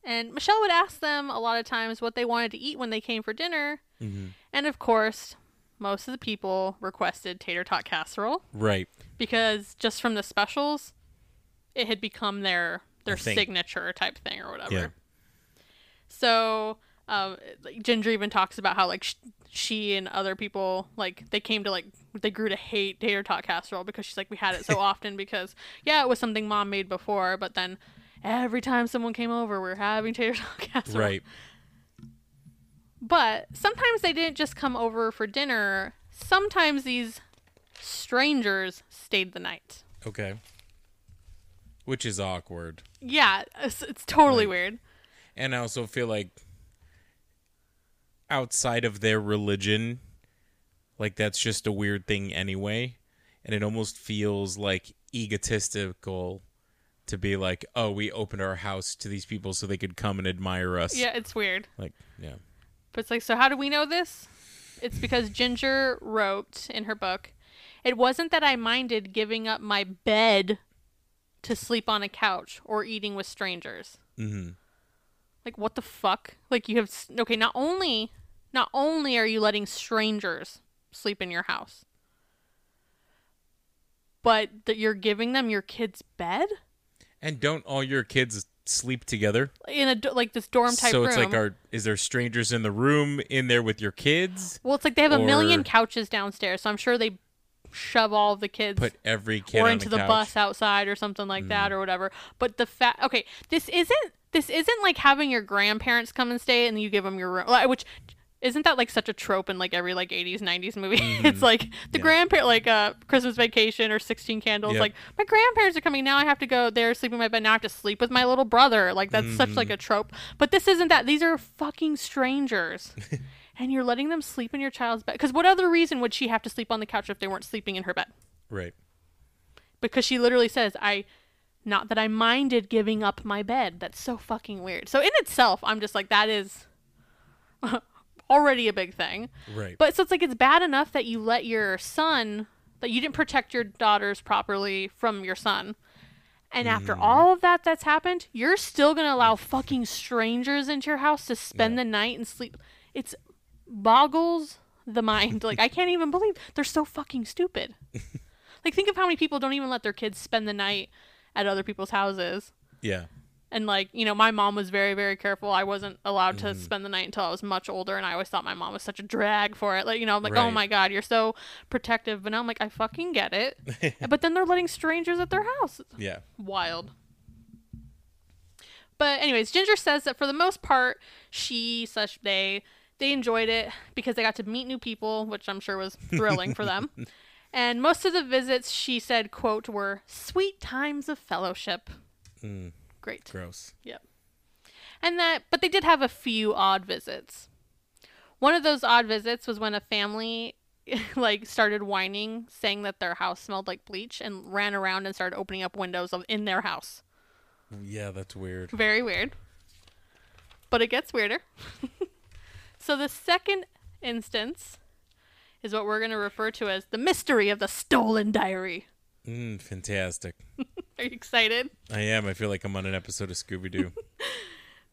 And Michelle would ask them a lot of times what they wanted to eat when they came for dinner. Mhm. And of course, most of the people requested tater tot casserole Right. because just from the specials, it had become their their signature type thing or whatever. Yeah. So um, Jinger even talks about how like sh- she and other people like they came to like they grew to hate tater tot casserole because she's like we had it so often because yeah it was something mom made before but then every time someone came over we are having tater tot casserole Right. but sometimes they didn't just come over for dinner sometimes these strangers stayed the night Okay. Which is awkward. Yeah, it's, it's totally weird. And I also feel like outside of their religion, like that's just a weird thing anyway. And it almost feels like egotistical to be like, oh, we opened our house to these people so they could come and admire us. Yeah, it's weird. Like, yeah. But it's like, so how do we know this? It's because Jinger wrote in her book, it wasn't that I minded giving up my bed to sleep on a couch or eating with strangers. Mm-hmm. Like, what the fuck? Like, you have, s- okay, not only, not only are you letting strangers sleep in your house, but that you're giving them your kid's bed And don't all your kids sleep together? in a, like this dorm type so room. it's like, are is there strangers in the room in there with your kids? Well, it's like they have a million couches downstairs, so I'm sure they shove all the kids Put every kid or on into the, the, bus outside or something like mm. that or whatever. But the fact, okay, this isn't this isn't like having your grandparents come and stay and you give them your room, which isn't that like such a trope in like every like 80s 90s movie it's like the Mm-hmm. Yeah. grandparent like uh christmas vacation or 16 candles Yep. like my grandparents are coming now i have to go there sleep in my bed now i have to sleep with my little brother like that's such like a Mm-hmm. trope but this isn't that these are fucking strangers and you're letting them sleep in your child's bed because what other reason would she have to sleep on the couch if they weren't sleeping in her bed Right. because she literally says i not that i minded giving up my bed that's so fucking weird so in itself i'm just like that is already a big thing Right. but so it's like it's bad enough that you let your son that you didn't protect your daughters properly from your son. And after mm. all of that that's happened, you're still going to allow fucking strangers into your house to spend Yeah. the night and sleep. It's boggles the mind. Like I can't even believe they're so fucking stupid. like think of how many people don't even let their kids spend the night at other people's houses. Yeah. And like, you know, my mom was very, very careful. I wasn't allowed Mm-hmm. to spend the night until I was much older, and I always thought my mom was such a drag for it. Like, you know, I'm like, oh my god, you're so protective. But now I'm like, I fucking get it. but then they're letting strangers at their house. Yeah. Wild. But anyways, Jinger says that for the most part, she slash they they enjoyed it because they got to meet new people, which I'm sure was thrilling for them. And most of the visits, she said, "quote were sweet times of fellowship." Mm, Great. gross. Yep. And that, but they did have a few odd visits. One of those odd visits was when a family like started whining, saying that their house smelled like bleach, and ran around and started opening up windows of in their house. Yeah, that's weird. Very weird. But it gets weirder. so the second instance is what we're going to refer to as the mystery of the stolen diary. Mm, fantastic. Are you excited? I am. I feel like I'm on an episode of Scooby Doo.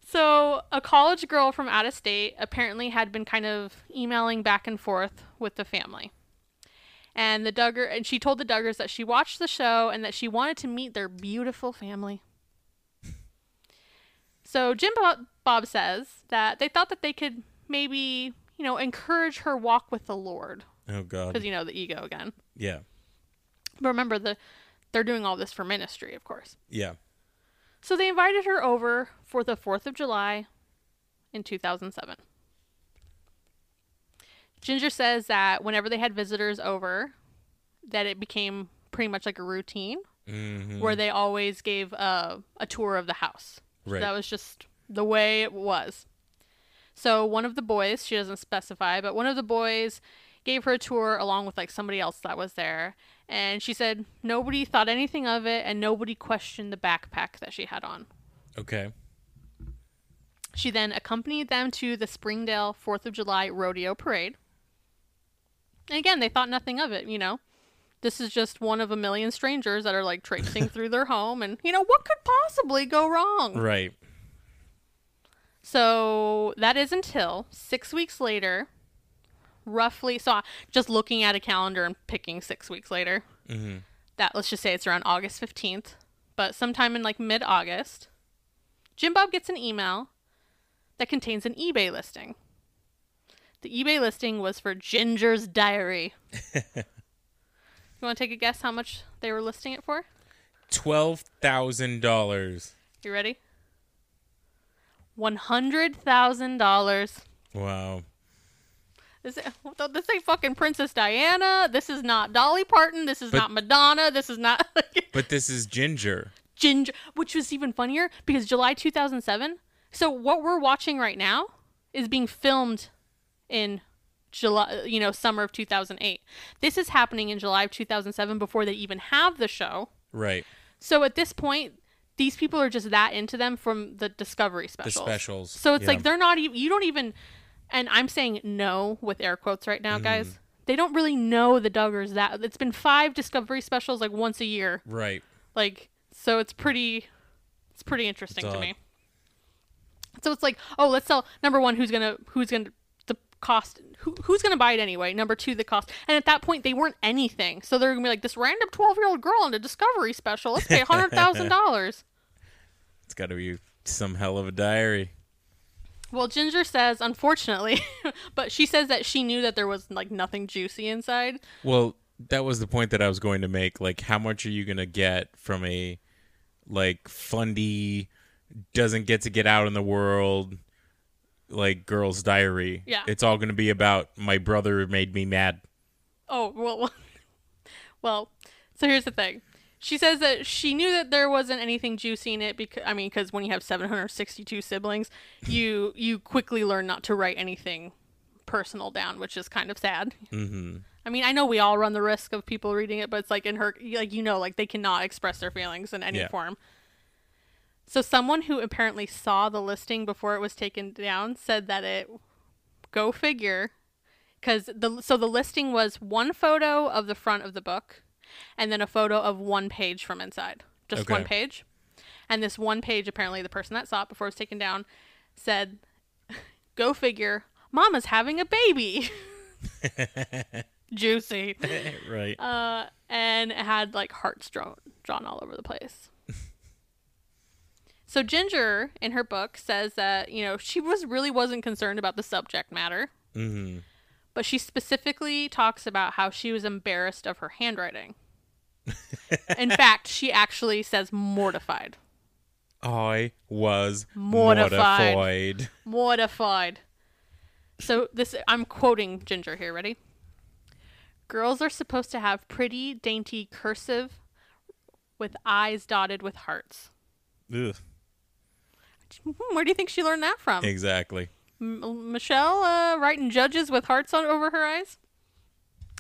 So, a college girl from out of state apparently had been kind of emailing back and forth with the family. And the Duggar and she told the Duggars that she watched the show and that she wanted to meet their beautiful family. So, Jim Bob, Bob says that they thought that they could maybe, you know, encourage her walk with the Lord oh God. because you know the ego again. Yeah. But remember the they're doing all this for ministry, of course. Yeah. So they invited her over for the 4th of July in 2007. Ginger says that whenever they had visitors over, that it became pretty much like a routine hmm where they always gave a, a tour of the house. So Right. that was just the way it was. So one of the boys, she doesn't specify, but one of the boys gave her a tour along with like somebody else that was there. And she said nobody thought anything of it and nobody questioned the backpack that she had on. Okay. She then accompanied them to the Springdale 4th of July rodeo parade. And again, they thought nothing of it, you know. This is just one of a million strangers that are like traipsing through their home and you know, what could possibly go wrong? Right. So that is until 6 weeks later, roughly so just looking at a calendar and picking 6 weeks later. hmm That let's just say it's around August 15th, but sometime in like mid-August, Jim Bob gets an email that contains an eBay listing. The eBay listing was for Jinger's Diary. you want to take a guess how much they were listing it for? Twelve thousand dollars. You ready? $100,000. Wow. This, this ain't fucking Princess Diana. This is not Dolly Parton. This is But- not Madonna. This is not But this is Jinger. Jinger, which was even funnier because July 2007. So what we're watching right now is being filmed in July, you know, summer of 2008. This is happening in July of 2007 before they even have the show. Right. So at this point, these people are just that into them from the Discovery specials. The specials. specials. So it's Yeah. like they're not even. You don't even. And I'm saying no with air quotes right now, guys. Mm. They don't really know the Duggars that. It's been five Discovery specials like once a year. Right. Like so, it's pretty. It's pretty interesting It's to me. So it's like, oh, let's sell number one. Who's gonna who's gonna the cost? Who, who's gonna buy it anyway? Number two, the cost. And at that point, they weren't anything. So they're gonna be like this random twelve year old girl on a Discovery special. Let's pay hundred thousand dollars. It's got to be some hell of a diary. Well, Jinger says, unfortunately, but she says that she knew that there was like nothing juicy inside. Well, that was the point that I was going to make. Like, how much are you going to get from a like fundy, doesn't get to get out in the world, like girl's diary? Yeah. It's all going to be about my brother made me mad. Oh well, well. So here's the thing. She says that she knew that there wasn't anything juicy in it because I mean, because when you have 762 siblings, you you quickly learn not to write anything personal down, which is kind of sad. Mm-hmm. I mean, I know we all run the risk of people reading it, but it's like in her, like you know, like they cannot express their feelings in any Yeah. form. So someone who apparently saw the listing before it was taken down said that it, go figure, because the so the listing was one photo of the front of the book, and then a photo of one page from inside, just one page. And this one page, apparently, the person that saw it before it was taken down said, "Go figure, Mama's having a baby." Juicy. right. Uh, and it had like hearts drawn drawn all over the place. so Jinger in her book says that you know she was really wasn't concerned about the subject matter, hmm but she specifically talks about how she was embarrassed of her handwriting. in fact, she actually says mortified. I was Mortified. mortified. Mortified. So this I'm quoting Jinger here, ready? Girls are supposed to have pretty, dainty cursive with eyes dotted with hearts. Ugh, Hmm, Where do you think she learned that from? exactly. M- Michelle uh, writing judges with hearts on over her eyes.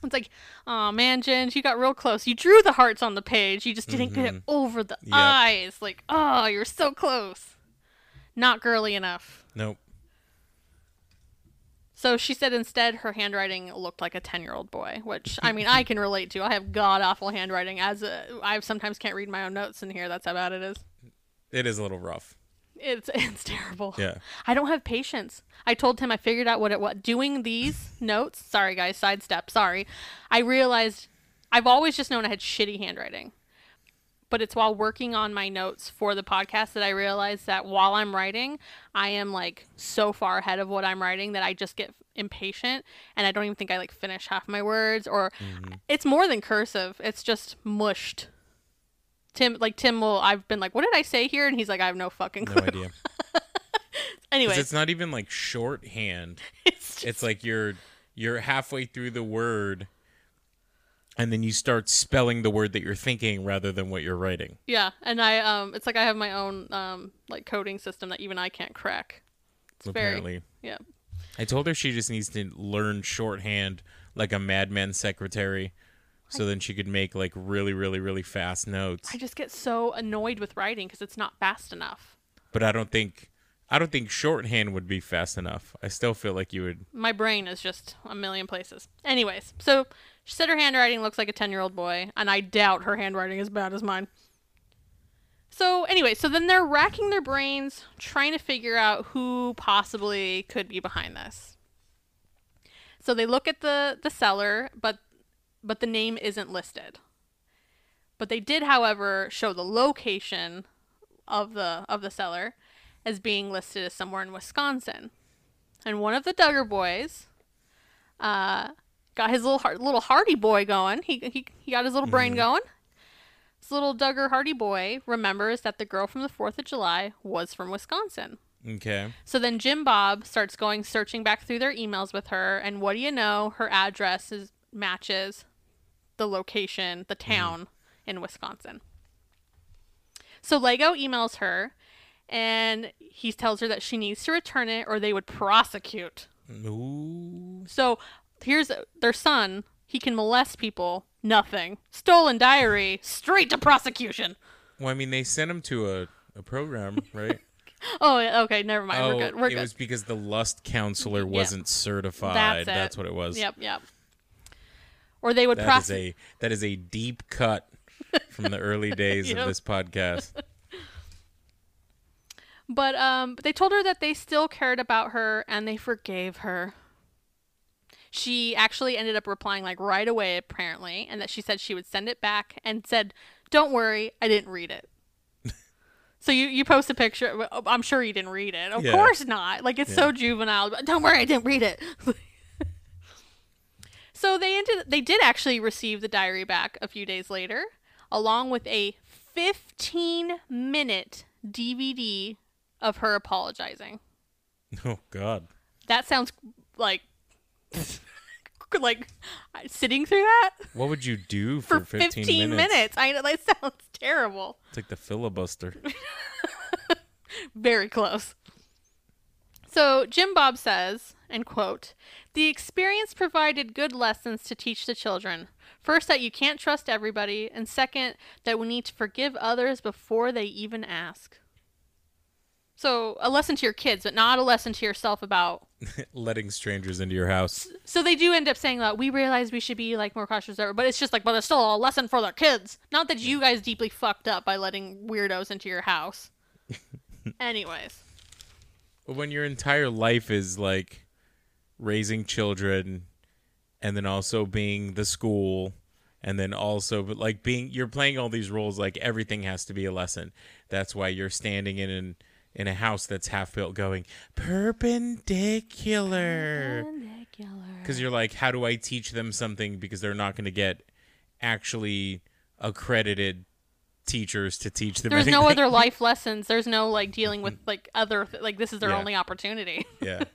It's like, oh man, Jen, you got real close. You drew the hearts on the page. You just didn't get it over the Yep. eyes. Like, oh, you're so close. Not girly enough. Nope. So she said instead her handwriting looked like a 10 year old boy, which I mean, I can relate to. I have god awful handwriting. As a, I sometimes can't read my own notes in here. That's how bad it is. It is a little rough. It's it's terrible. Yeah. I don't have patience. I told him I figured out what it was. Doing these notes, sorry guys, sidestep, sorry. I realized I've always just known I had shitty handwriting. But it's while working on my notes for the podcast that I realized that while I'm writing, I am like so far ahead of what I'm writing that I just get impatient and I don't even think I like finish half my words or mm-hmm. it's more than cursive. It's just mushed. Tim like Tim will I've been like, What did I say here? And he's like, I have no fucking clue. No idea. Anyway, it's not even like shorthand. it's just It's like you're you're halfway through the word and then you start spelling the word that you're thinking rather than what you're writing. Yeah, and I um, it's like I have my own um, like coding system that even I can't crack. It's apparently. very yeah. I told her she just needs to learn shorthand like a Mad Men secretary so then she could make like really really really fast notes. I just get so annoyed with writing because it's not fast enough. But I don't think I don't think shorthand would be fast enough. I still feel like you would My brain is just a million places. Anyways, so she said her handwriting looks like a ten year old boy, and I doubt her handwriting is bad as mine. So anyway, so then they're racking their brains trying to figure out who possibly could be behind this. So they look at the the seller, but but the name isn't listed. But they did, however, show the location of the of the seller as being listed as somewhere in Wisconsin. And one of the Duggar boys uh, got his little little Hardy boy going. He, he he got his little brain going. This little Duggar Hardy boy remembers that the girl from the Fourth of July was from Wisconsin. Okay. So then Jim Bob starts going searching back through their emails with her, and what do you know? Her address is matches the location, the mm-hmm. town in Wisconsin. So Lego emails her, and he tells her that she needs to return it, or they would prosecute. Ooh. So here's their son. He can molest people. Nothing. Stolen diary. Straight to prosecution. Well, I mean they sent him to a, a program, right? Oh, okay. Never mind. oh, We're good. We're it good. was because the lust counselor wasn't certified. That's it. what it was. Yep, yep. Or they would That is a that is a deep cut from the early days Yep. of this podcast. But um, they told her that they still cared about her and they forgave her. She actually ended up replying like right away, apparently, and that she said she would send it back and said, "Don't worry, I didn't read it." so you you post a picture. I'm sure you didn't read it. Of Yeah. course not. Like it's so juvenile. But don't worry, I didn't read it. so they ended. They did actually receive the diary back a few days later, along with a 15 minute DVD of her apologizing. Oh God. That sounds like like sitting through that What would you do for for, 15, minutes. I know that sounds terrible. It's like the filibuster. Very close. So Jim Bob says, and quote, the experience provided good lessons to teach the children. First, that you can't trust everybody, and second, that we need to forgive others before they even ask. So, a lesson to your kids, but not a lesson to yourself about letting strangers into your house. So they do end up saying that we realize we should be like more cautious, but it's just like, but it's still a lesson for their kids. Not that you guys deeply fucked up by letting weirdos into your house. Anyways, when your entire life is like raising children and then also being the school and then also but like being you're playing all these roles like everything has to be a lesson. That's why you're standing in an in a house that's half built going perpendicular. Cuz you're like how do I teach them something because they're not going to get actually accredited teachers to teach them there's no other life lessons. There's no like dealing with like other th- like this is their Yeah. only opportunity. yeah.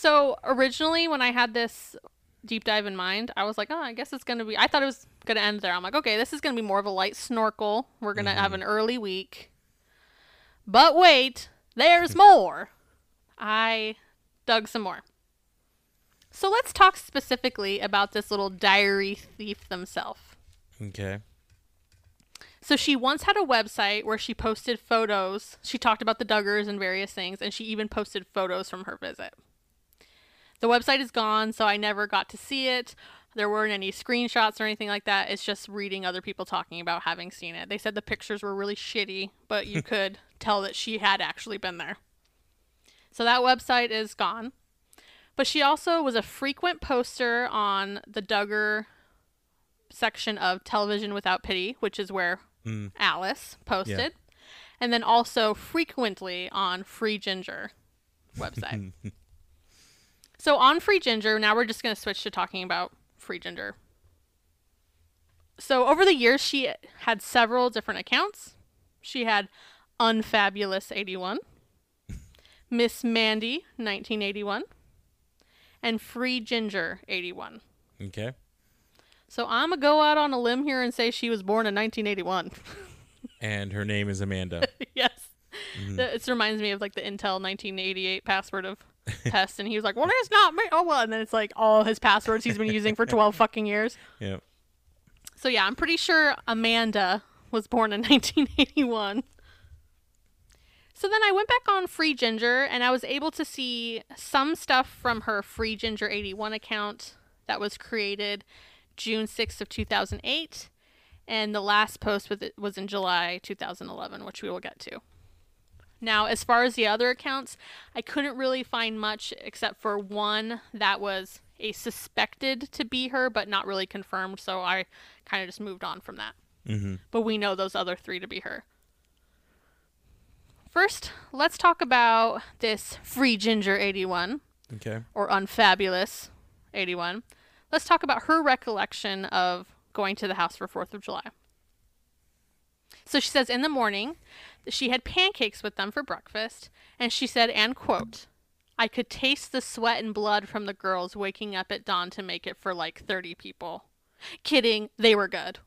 So originally, when I had this deep dive in mind, I was like, oh, I guess it's gonna be. I thought it was gonna end there. I'm like, okay, this is gonna be more of a light snorkel. We're gonna have mm-hmm. an early week. But wait, there's more. I dug some more. So let's talk specifically about this little diary thief themselves. Okay. So she once had a website where she posted photos. She talked about the Duggars and various things, and she even posted photos from her visit. The website is gone, so I never got to see it. There weren't any screenshots or anything like that. It's just reading other people talking about having seen it. They said the pictures were really shitty, but you could tell that she had actually been there. So that website is gone. But she also was a frequent poster on the Duggar section of Television Without Pity, which is where Mm. Alice posted. And then also frequently on Free Jinger website. so on Free Jinger, now we're just going to switch to talking about Free Jinger. So over the years, she had several different accounts. She had Unfabulous81, Miss Mandy 1981, and Free Jinger 81. Okay. So I'm gonna go out on a limb here and say she was born in 1981. And her name is Amanda. yes, mm-hmm. The- it reminds me of like the Intel 1988 password of Pest, and he was like, "Well, it's not me." Oh well, and then it's like all his passwords he's been using for 12 fucking years. yep. So yeah, I'm pretty sure Amanda was born in 1981. So then I went back on Free Jinger and I was able to see some stuff from her Free Jinger 81 account that was created June 6th of 2008 and the last post with it was in July 2011, which we will get to. Now, as far as the other accounts, I couldn't really find much except for one that was a suspected to be her, but not really confirmed. So I kind of just moved on from that. Mm-hmm. But we know those other three to be her. First, let's talk about this Free Jinger 81 Okay. or Unfabulous 81. Let's talk about her recollection of going to the house for 4th of July. So she says in the morning she had pancakes with them for breakfast, and she said, and quote, I could taste the sweat and blood from the girls waking up at dawn to make it for like 30 people. Kidding, they were good.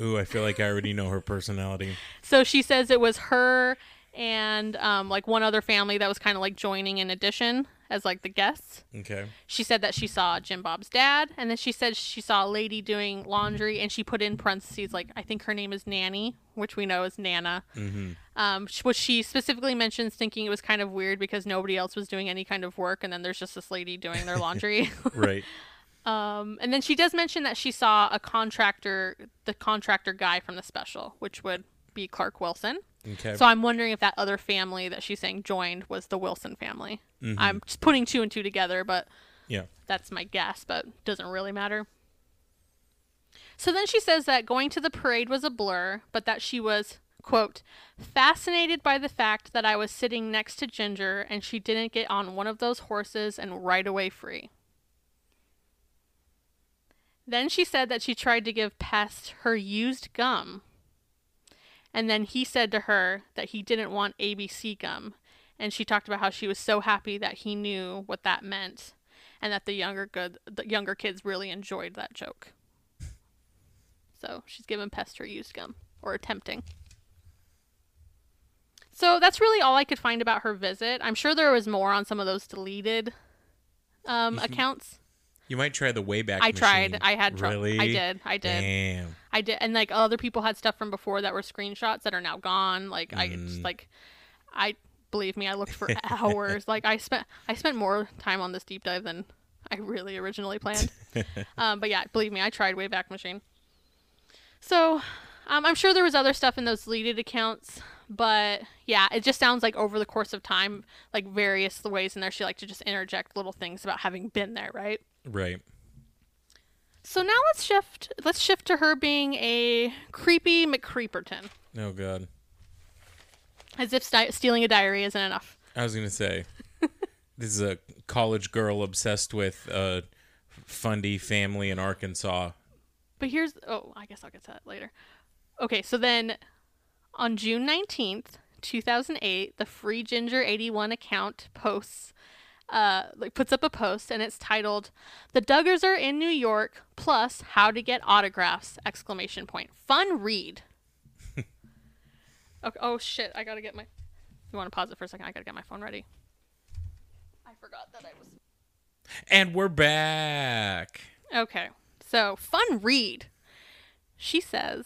Ooh, I feel like I already know her personality. So she says it was her and um, like one other family that was kind of like joining in addition as like the guests. Okay. She said that she saw Jim Bob's dad, and then she said she saw a lady doing laundry, and she put in parentheses like I think her name is Nanny, which we know is Nana. Mm-hmm. Um, which she specifically mentions thinking it was kind of weird because nobody else was doing any kind of work, and then there's just this lady doing their laundry. Right. um, and then she does mention that she saw a contractor, the contractor guy from the special, which would be Clark Wilson. Okay. So I'm wondering if that other family that she's saying joined was the Wilson family. Mm-hmm. I'm just putting two and two together, but yeah. that's my guess, but doesn't really matter. So then she says that going to the parade was a blur, but that she was, quote, fascinated by the fact that I was sitting next to Jinger and she didn't get on one of those horses and ride away free. Then she said that she tried to give Pest her used gum. And then he said to her that he didn't want ABC gum. And she talked about how she was so happy that he knew what that meant and that the younger good the younger kids really enjoyed that joke. So she's given Pest her used gum or attempting. So that's really all I could find about her visit. I'm sure there was more on some of those deleted um, accounts. You might try the Wayback. I tried. I had trouble. Really? I did. I did. Damn. I did, and like other people had stuff from before that were screenshots that are now gone. Like I Mm. just like, I believe me, I looked for hours. like I spent I spent more time on this deep dive than I really originally planned. um, but yeah, believe me, I tried Wayback Machine. So um, I'm sure there was other stuff in those deleted accounts, but yeah, it just sounds like over the course of time, like various ways in there, she liked to just interject little things about having been there, right? Right. So now let's shift. Let's shift to her being a creepy McCreeperton, Oh God. as if sti- stealing a diary isn't enough. I was gonna say, this is a college girl obsessed with a fundy family in Arkansas. But here's oh, I guess I'll get to that later. Okay, so then on June 19th, 2008, the Free Jinger 81 account posts uh like puts up a post and it's titled "The Duggars are in New York plus how to get autographs!" exclamation point. Fun read. okay, oh shit, I got to get my You want to pause it for a second? I got to get my phone ready. I forgot that I was And we're back. Okay. So, fun read. She says,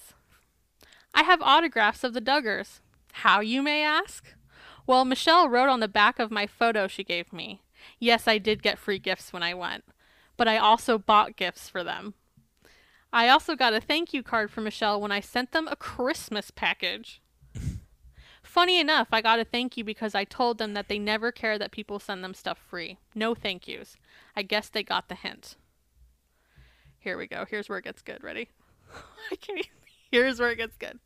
I have autographs of the Duggars. How, you may ask? Well, Michelle wrote on the back of my photo she gave me. Yes, I did get free gifts when I went, but I also bought gifts for them. I also got a thank you card from Michelle when I sent them a Christmas package. Funny enough, I got a thank you because I told them that they never care that people send them stuff free. No thank yous. I guess they got the hint. Here we go. Here's where it gets good. Ready? I can't even. Here's where it gets good.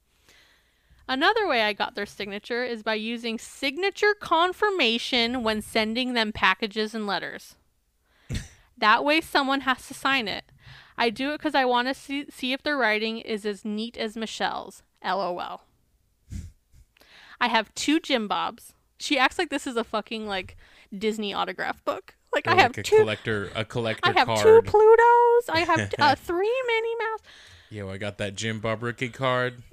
Another way I got their signature is by using signature confirmation when sending them packages and letters. that way, someone has to sign it. I do it because I want to see, see if their writing is as neat as Michelle's. LOL. I have two Jim Bobs. She acts like this is a fucking like Disney autograph book. Like Or I have a two. collector a collector I have card. two Plutos. I have uh, three Minnie Mouse. Yo, I got that Jim Bob rookie card.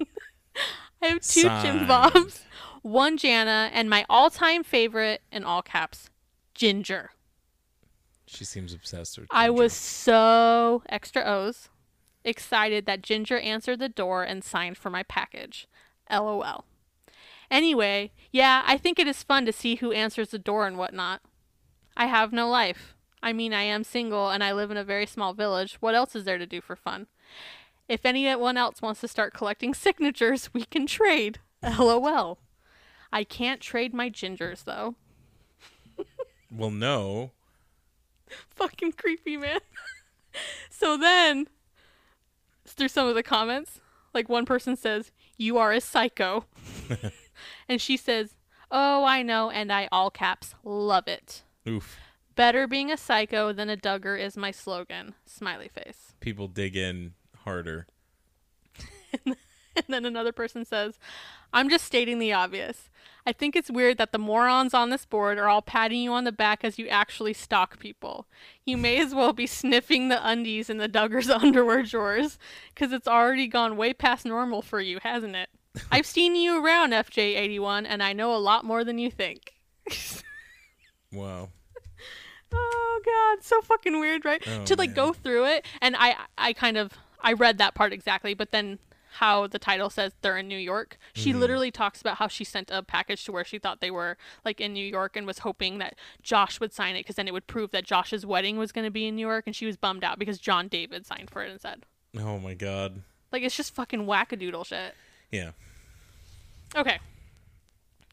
I have two Jim Signed. Bobs, one Jana, and my all-time favorite in all caps, Jinger. She seems obsessed with I was so extra O's excited that Jinger answered the door and signed for my package. LOL. Anyway, yeah, I think it is fun to see who answers the door and whatnot. I have no life. I mean, I am single and I live in a very small village. What else is there to do for fun? If anyone else wants to start collecting signatures, we can trade. LOL. I can't trade my Jingers though. Well, no. fucking creepy, man. so then, through some of the comments, like one person says, You are a psycho. and she says, Oh, I know, and I all caps love it. Oof. Better being a psycho than a Duggar is my slogan. Smiley face. People dig in harder. And then another person says, I'm just stating the obvious. I think it's weird that the morons on this board are all patting you on the back as you actually stalk people. You may as well be sniffing the undies in the Duggar's underwear drawers, because it's already gone way past normal for you, hasn't it? I've seen you around, FJ81, and I know a lot more than you think. Wow. Oh god, so fucking weird, right? Oh, to like man. go through it, and I I kind of I read that part exactly, but then how the title says they're in New York. She Mm-hmm. literally talks about how she sent a package to where she thought they were like in New York and was hoping that Josh would sign it because then it would prove that Josh's wedding was going to be in New York, and she was bummed out because John David signed for it instead. Oh my god. Like it's just fucking wackadoodle shit. Yeah. Okay.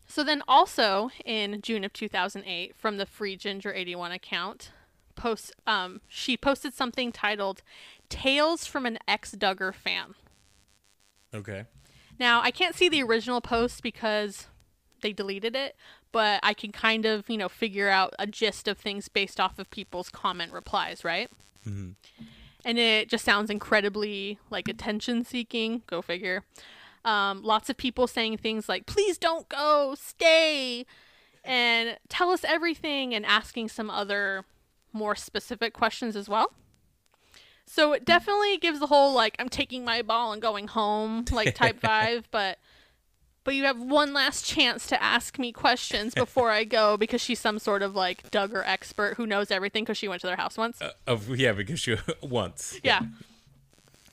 So then also in June of 2008 from the Free Jinger 81 account, post um she posted something titled Tales from an ex-Duggar fan. Okay. Now, I can't see the original post because they deleted it, but I can kind of, you know, figure out a gist of things based off of people's comment replies, right? And it just sounds incredibly like attention seeking. Go figure. Um, lots of people saying things like, please don't go, stay, and tell us everything, and asking some other more specific questions as well. So it definitely gives the whole like I'm taking my ball and going home like type vibe, but but you have one last chance to ask me questions before I go because she's some sort of like Duggar expert who knows everything because she went to their house once. Uh, of yeah, because she once. yeah.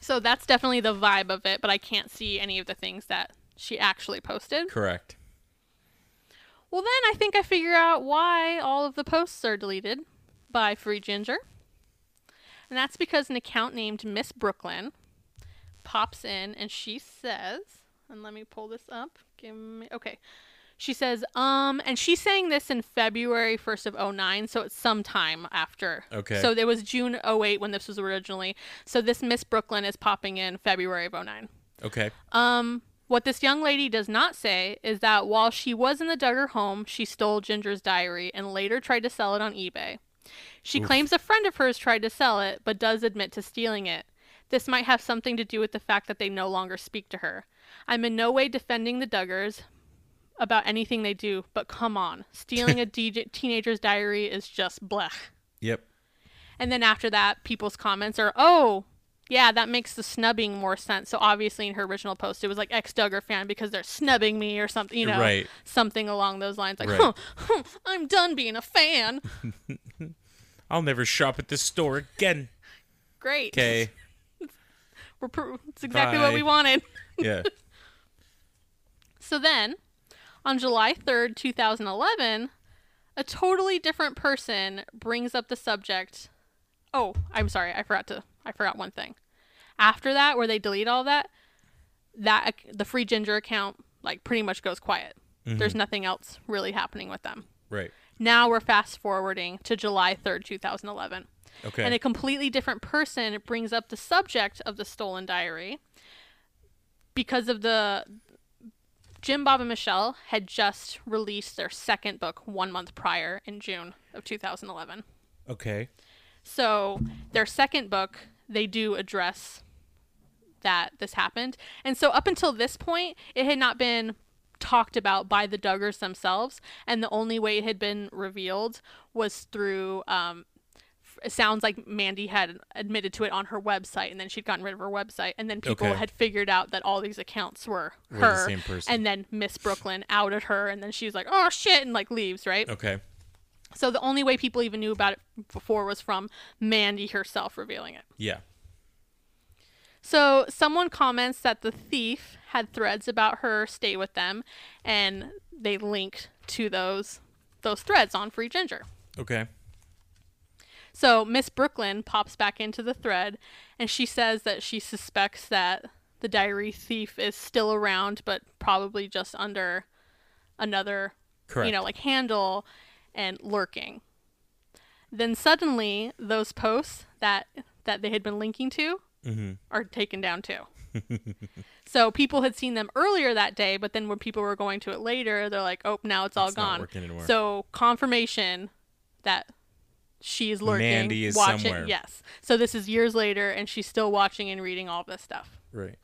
So that's definitely the vibe of it, but I can't see any of the things that she actually posted. Correct. Well, then I think I figure out why all of the posts are deleted by Free Jinger. And that's because an account named Miss Brooklyn pops in and she says, and let me pull this up. Give me okay. She says, um, and she's saying this in February 1st of 09, so it's sometime after. Okay. So it was June 08 when this was originally. So this Miss Brooklyn is popping in February of 09. Okay. Um, what this young lady does not say is that while she was in the Duggar home, she stole Jinger's diary and later tried to sell it on eBay. She claims a friend of hers tried to sell it, but does admit to stealing it. This might have something to do with the fact that they no longer speak to her. I'm in no way defending the Duggars about anything they do, but come on. Stealing a DJ- teenager's diary is just blech. Yep. And then after that, people's comments are, oh, yeah, that makes the snubbing more sense. So obviously, in her original post, it was like ex Duggar fan because they're snubbing me or something, you know, Right. something along those lines. Like, Right. huh, huh, I'm done being a fan. I'll never shop at this store again. Great. Okay. We're pr- it's exactly what we wanted. Yeah. So then, on July 3rd, 2011, a totally different person brings up the subject. Oh, I'm sorry. I forgot to I forgot one thing. After that where they delete all that, that the free Jinger account like pretty much goes quiet. Mm-hmm. There's nothing else really happening with them. Right. Now we're fast forwarding to July 3rd, 2011. Okay. And a completely different person brings up the subject of the stolen diary because of the Jim Bob and Michelle had just released their second book one month prior in June of 2011. okay. So their second book, they do address that this happened. And so up until this point, it had not been talked about by the Duggars themselves. And the only way it had been revealed was through, um, it sounds like Mandy had admitted to it on her website and then she'd gotten rid of her website. And then people Okay. had figured out that all these accounts were Were the her. person. And then Miss Brooklyn outed her. And then she was like, oh shit, and like leaves, right? Okay. So the only way people even knew about it before was from Mandy herself revealing it. Yeah. So someone comments that the thief had threads about her stay with them, and they linked to those those threads on Free Jinger. Okay. So Miss Brooklyn pops back into the thread, and she says that she suspects that the diary thief is still around, but probably just under another Correct. you know, like handle and lurking. Then suddenly those posts that that they had been linking to Mm-hmm. are taken down too. so people had seen them earlier that day, but then when people were going to it later, they're like, "Oh, now it's all It's gone." So confirmation that she's lurking, Mandy is watching. somewhere. Yes. So this is years later, and she's still watching and reading all this stuff. Right.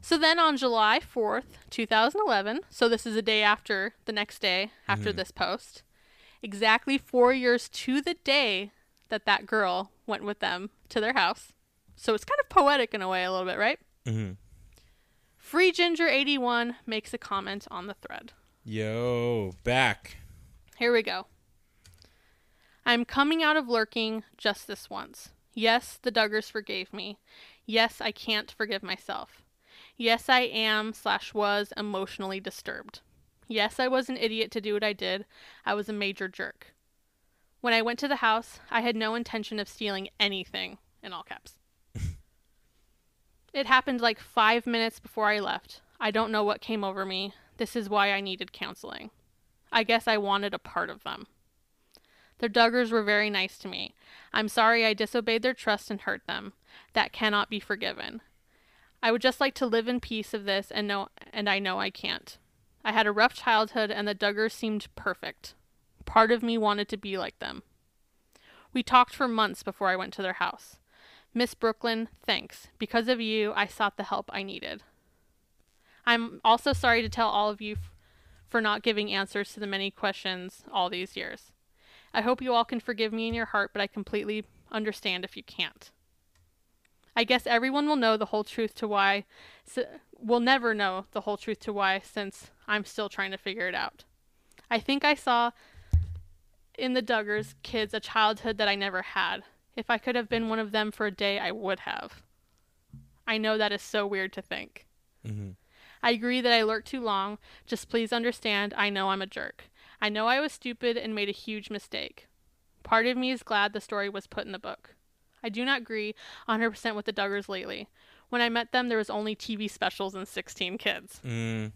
So then on July 4th, 2011, so this is a day after the next day after this post, exactly four years to the day that that girl went with them to their house. So it's kind of poetic in a way, a little bit, right? Mm-hmm. Free Jinger 81 makes a comment on the thread. Yo, back. Here we go. I'm coming out of lurking just this once. Yes, the Duggars forgave me. Yes, I can't forgive myself. Yes, I am slash was emotionally disturbed. Yes, I was an idiot to do what I did. I was a major jerk. When I went to the house, I had no intention of stealing anything, in all caps. It happened like five minutes before I left. I don't know what came over me. This is why I needed counseling. I guess I wanted a part of them. The Duggars were very nice to me. I'm sorry I disobeyed their trust and hurt them. That cannot be forgiven. I would just like to live in peace of this and know and I know I can't. I had a rough childhood and the Duggars seemed perfect. Part of me wanted to be like them. We talked for months before I went to their house. Miss Brooklyn, thanks. Because of you, I sought the help I needed. I'm also sorry to tell all of you f- for not giving answers to the many questions all these years. I hope you all can forgive me in your heart, but I completely understand if you can't. I guess everyone will know the whole truth to why, s will never know the whole truth to why, since I'm still trying to figure it out. I think I saw in the Duggars kids a childhood that I never had. If I could have been one of them for a day, I would have. I know that is so weird to think. Mm-hmm. I agree that I lurked too long. Just please understand, I know I'm a jerk. I know I was stupid and made a huge mistake. Part of me is glad the story was put in the book. I do not agree 100% with the Duggars lately. When I met them, there was only TV specials and 16 kids. Mm,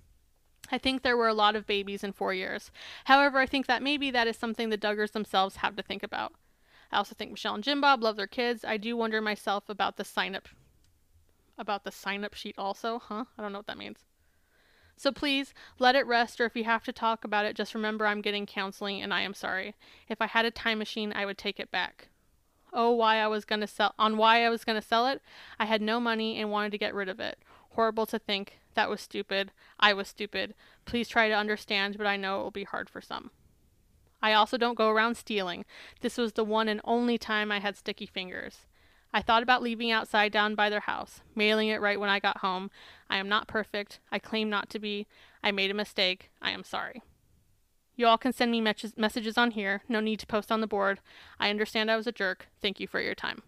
I think there were a lot of babies in four years. However, I think that maybe that is something the Duggars themselves have to think about. I also think Michelle and Jim Bob love their kids. I do wonder myself about the sign up about the sign up sheet also, huh? I don't know what that means. So please let it rest or if you have to talk about it, just remember I'm getting counseling and I am sorry. If I had a time machine, I would take it back. Oh, why I was going to sell on why I was going to sell it? I had no money and wanted to get rid of it. Horrible to think. That was stupid. I was stupid. Please try to understand, but I know it will be hard for some. I also don't go around stealing. This was the one and only time I had sticky fingers. I thought about leaving outside down by their house, mailing it right when I got home. I am not perfect. I claim not to be. I made a mistake. I am sorry. You all can send me mes- messages on here. No need to post on the board. I understand I was a jerk. Thank you for your time.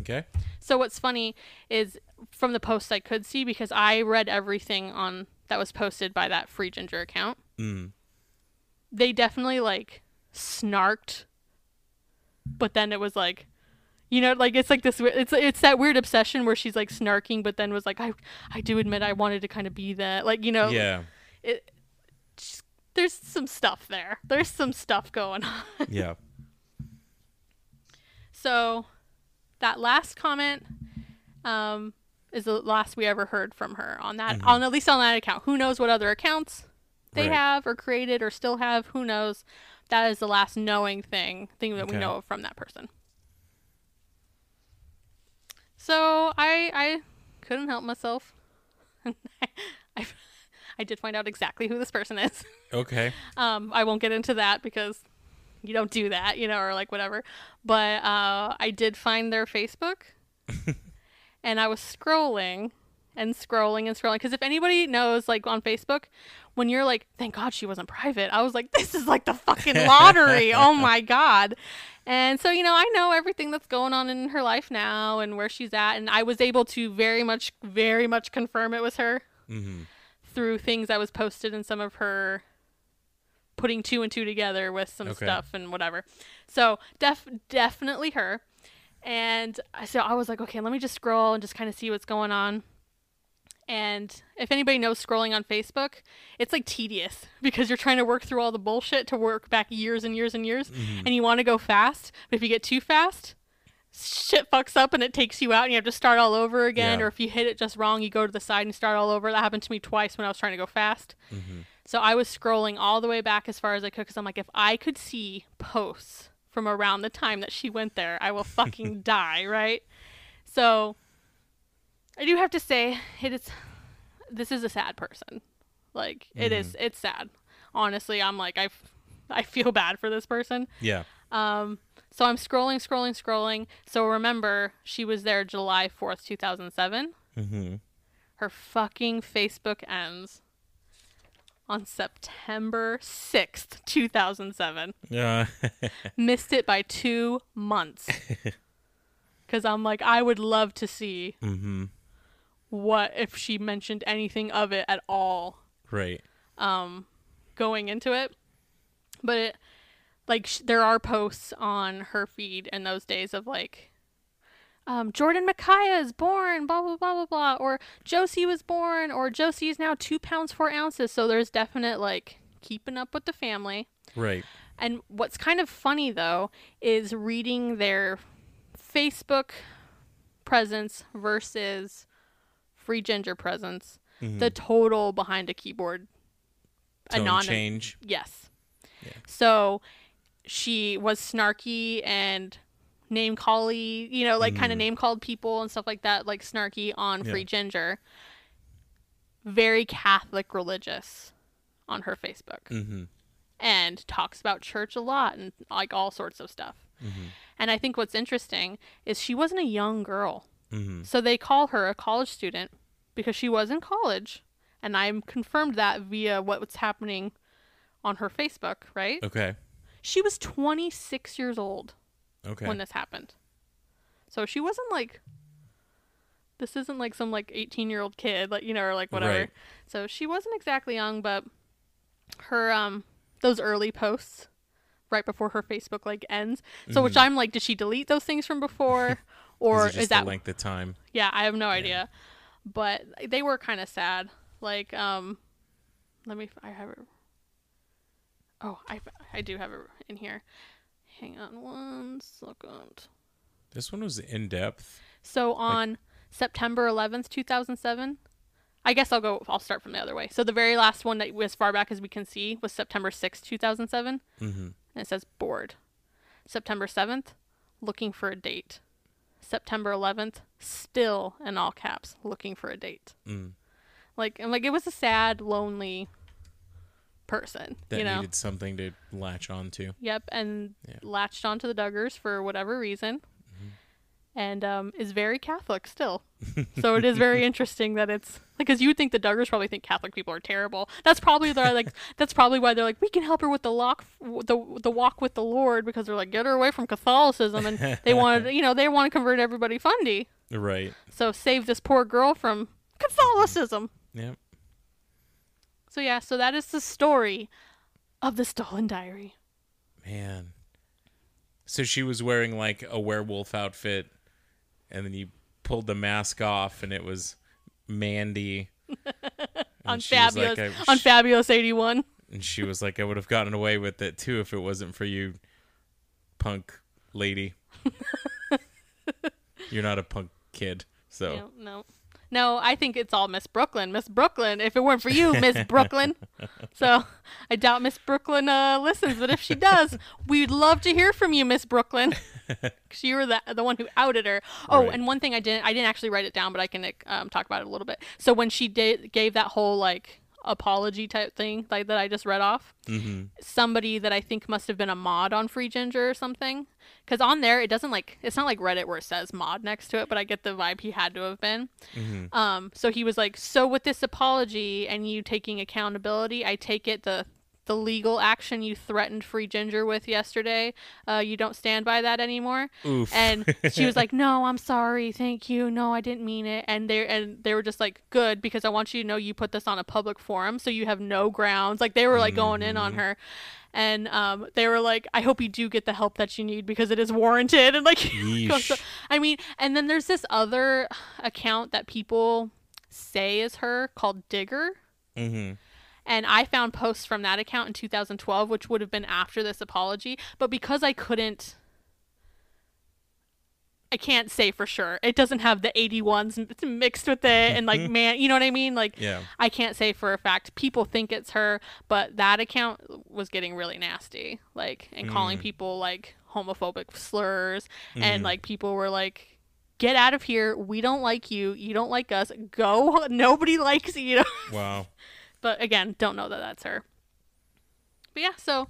okay. So what's funny is from the posts I could see because I read everything on that was posted by that free Jinger account. Mm. They definitely like snarked, but then it was like, you know, like it's like this. It's it's that weird obsession where she's like snarking, but then was like, I I do admit I wanted to kind of be that. Like you know, Yeah. it. just- There's some stuff there. There's some stuff going on. Yeah. So that last comment um, is the last we ever heard from her on that on at least on that account. Who knows what other accounts they Right. have or created or still have? Who knows? That is the last knowing thing thing that we know of from that person. So I I couldn't help myself. I, I did find out exactly who this person is. Okay. Um, I won't get into that because you don't do that, you know, or like whatever. But uh, I did find their Facebook, and I was scrolling and scrolling and scrolling because if anybody knows, like on Facebook, when you're like, "Thank God she wasn't private," I was like, "This is like the fucking lottery!" oh my god! And so you know, I know everything that's going on in her life now and where she's at, and I was able to very much, very much confirm it was her Mm-hmm. through things that was posted in some of her putting two and two together with some Okay. stuff and whatever. So def definitely her. And so I was like, okay, let me just scroll and just kind of see what's going on. And if anybody knows scrolling on Facebook, it's like tedious because you're trying to work through all the bullshit to work back years and years and years, mm-hmm. and you want to go fast. But if you get too fast, shit fucks up and it takes you out, and you have to start all over again. Yeah. Or if you hit it just wrong, you go to the side and start all over. That happened to me twice when I was trying to go fast. Mm-hmm. So I was scrolling all the way back as far as I could because I'm like, if I could see posts from around the time that she went there, I will fucking die, right? So I do have to say, it is. This is a sad person. Like it is. It's sad. Honestly, I'm like I, I feel bad for this person. Yeah. Um, so I'm scrolling, scrolling, scrolling. So remember, she was there July 4th, 2007. Mm-hmm. Her fucking Facebook ends on September 6th, 2007. Yeah. Missed it by two months. Because I'm like, I would love to see mm-hmm. What if she mentioned anything of it at all Right. um, going into it. But it, like, sh- there are posts on her feed in those days of like, um, Jordyn Makiya is born, blah blah blah blah blah, or Josie was born, or Josie is now two pounds four ounces. So there's definite like keeping up with the family. Right. And what's kind of funny though is reading their Facebook presence versus Free Jinger presence. Mm-hmm. The total behind a keyboard Tone anonym- change. Yes. So she was snarky and name cally, you know, like kind of mm-hmm. name called people and stuff like that, like snarky on Free Jinger. Very Catholic religious on her Facebook Mm-hmm. and talks about church a lot and like all sorts of stuff. Mm-hmm. And I think what's interesting is she wasn't a young girl. Mm-hmm. So they call her a college student because she was in college. And I'm confirmed that via what's happening on her Facebook, right? Okay. She was 26 years old Okay. when this happened. So she wasn't like this isn't like some like 18 year old kid, like, you know, or like whatever. Right. So she wasn't exactly young, but her, um, those early posts right before her Facebook like ends. So, which I'm like, did she delete those things from before? Or. Is, is, that the length of time? yeah, I have no idea. But they were kind of sad. Like, um, let me, I have it. Oh, I, I do have it in here. Hang on one second. This one was in depth. So on September 11th, 2007, I guess I'll go, I'll start from the other way. So the very last one that as far back as we can see was September 6th, 2007. Mm-hmm. And it says bored. September 7th, looking for a date. September 11th, still in all caps, looking for a date. Mm. Like, and like it was a sad, lonely person, That you know. needed something to latch onto. Yep, and Yeah. latched onto the Duggars for whatever reason. And um, is very Catholic still. so it is very interesting that it's like, because you would think the Duggars probably think Catholic people are terrible. That's probably their like. that's probably why they're like, we can help her with the lock, the the walk with the Lord, because they're like, get her away from Catholicism, and they wanted, you know, they want to convert everybody fundy. Right. So save this poor girl from Catholicism. Yep. So yeah, so that is the story of the stolen diary. Man. So she was wearing like a werewolf outfit, and then you pulled the mask off, and it was Mandy. on And she was Fabulous like, on Fabulous 81. And she was like, I would have gotten away with it too if it wasn't for you, punk lady. You're not a punk kid. So, No, no. No, I think it's all Miss Brooklyn. Miss Brooklyn, if it weren't for you, Miss Brooklyn. so I doubt Miss Brooklyn uh, listens, but if she does, we'd love to hear from you, Miss Brooklyn, because you were the the one who outed her. Oh, Right. and one thing I didn't I didn't actually write it down, but I can um, talk about it a little bit. So when she did gave that whole like apology type thing like that I just read off, mhm. somebody that I think must have been a mod on Free Jinger or something. Because on there, it doesn't like it's not like Reddit where it says mod next to it, but I get the vibe he had to have been. Um, so he was like, "So with this apology and you taking accountability, I take it the the legal action you threatened Free Jinger with yesterday, uh, you don't stand by that anymore." Oof. And she was like, "No, I'm sorry. Thank you. No, I didn't mean it." And they and they were just like, "Good, because I want you to know you put this on a public forum, so you have no grounds." Like they were like going in on her, and um, they were like, "I hope you do get the help that you need because it is warranted." And like, goes so- Yeesh. I mean, and then there's this other account that people say is her called Digger. Mhm. And I found posts from that account in 2012, which would have been after this apology. But because I couldn't, I can't say for sure. It doesn't have the 81s mixed with it. And like, man, you know what I mean? Like, Yeah. I can't say for a fact. People think it's her, but that account was getting really nasty. Like, and calling mm. people like homophobic slurs. And mm. like, people were like, get out of here. We don't like you. You don't like us. Go. Nobody likes you. Wow. But again, don't know that that's her. But yeah, so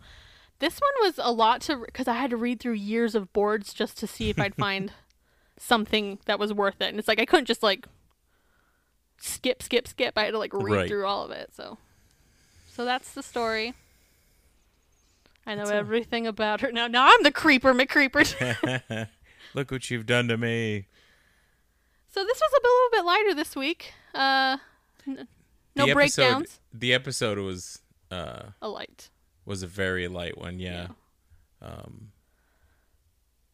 this one was a lot to because I had to read through years of boards just to see if I'd find something that was worth it, and it's like I couldn't just like skip, skip, skip. I had to like read Right. through all of it. So, so that's the story. I know That's everything about her now. Now I'm the creeper, McCreeper. Look what you've done to me. so this was a little bit lighter this week. Uh, n- no the episode, breakdowns. The episode was uh A light. was a very light one, yeah. Um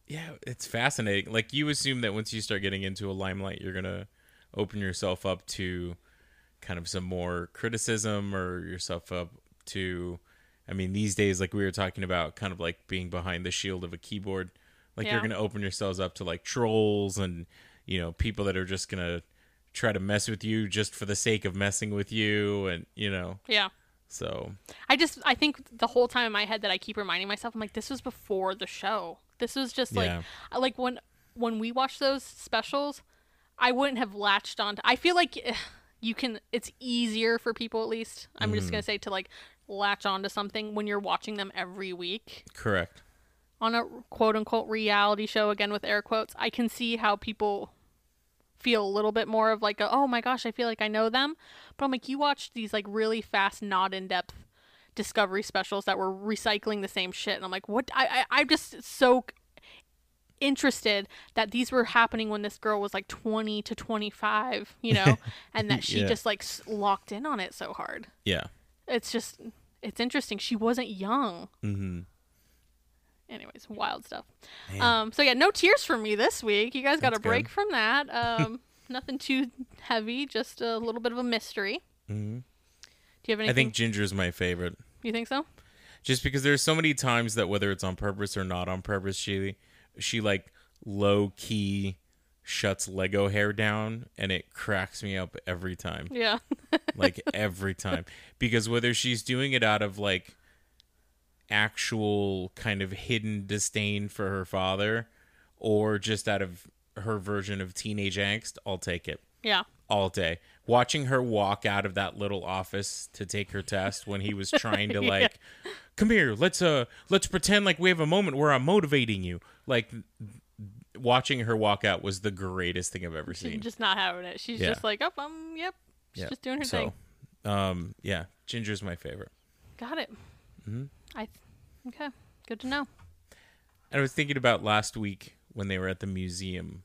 Yeah, it's fascinating. Like you assume that once you start getting into a limelight, you're going to open yourself up to kind of some more criticism or yourself up to I mean, these days like we were talking about kind of like being behind the shield of a keyboard. Like Yeah. you're going to open yourselves up to like trolls and you know, people that are just going to try to mess with you just for the sake of messing with you and, you know. Yeah. So, I just I think the whole time in my head that I keep reminding myself, I'm like, this was before the show. This was just like Yeah. Like when when we watch those specials, I wouldn't have latched on to I feel like eh, you can it's easier for people at least. I'm just gonna say to like latch onto something when you're watching them every week correct. on a quote unquote reality show again with air quotes. I can see how people feel a little bit more of like a, oh my gosh, I feel like I know them. But I'm like, you watched these like really fast, not in depth discovery specials that were recycling the same shit, and I'm like, what? I, I I'm just so interested that these were happening when this girl was like 20 to 25, you know, and that she Yeah. just like s- locked in on it so hard. Yeah. It's just it's interesting. She wasn't young. Mm-hmm. Anyways, wild stuff. Um, so yeah, no tears for me this week. You guys got That's a break good. from that. Um, nothing too heavy, just a little bit of a mystery. Mm-hmm. Do you have anything? I think Jinger's my favorite. you think so. just because there's so many times that whether it's on purpose or not on purpose she she like low key shuts lego hair down and it cracks me up every time Yeah. like every time because whether she's doing it out of like actual kind of hidden disdain for her father or just out of her version of teenage angst i'll take it yeah. all day. Watching her walk out of that little office to take her test when he was trying to like, come here, let's uh, let's pretend like we have a moment where I'm motivating you. Like, watching her walk out was the greatest thing I've ever She's seen. just not having it. She's Yeah. just like, oh, um, yep. She's Yeah. just doing her so, thing. um, yeah, Jinger's my favorite. Got it. Mm-hmm. I okay. Good to know. And I was thinking about last week when they were at the museum,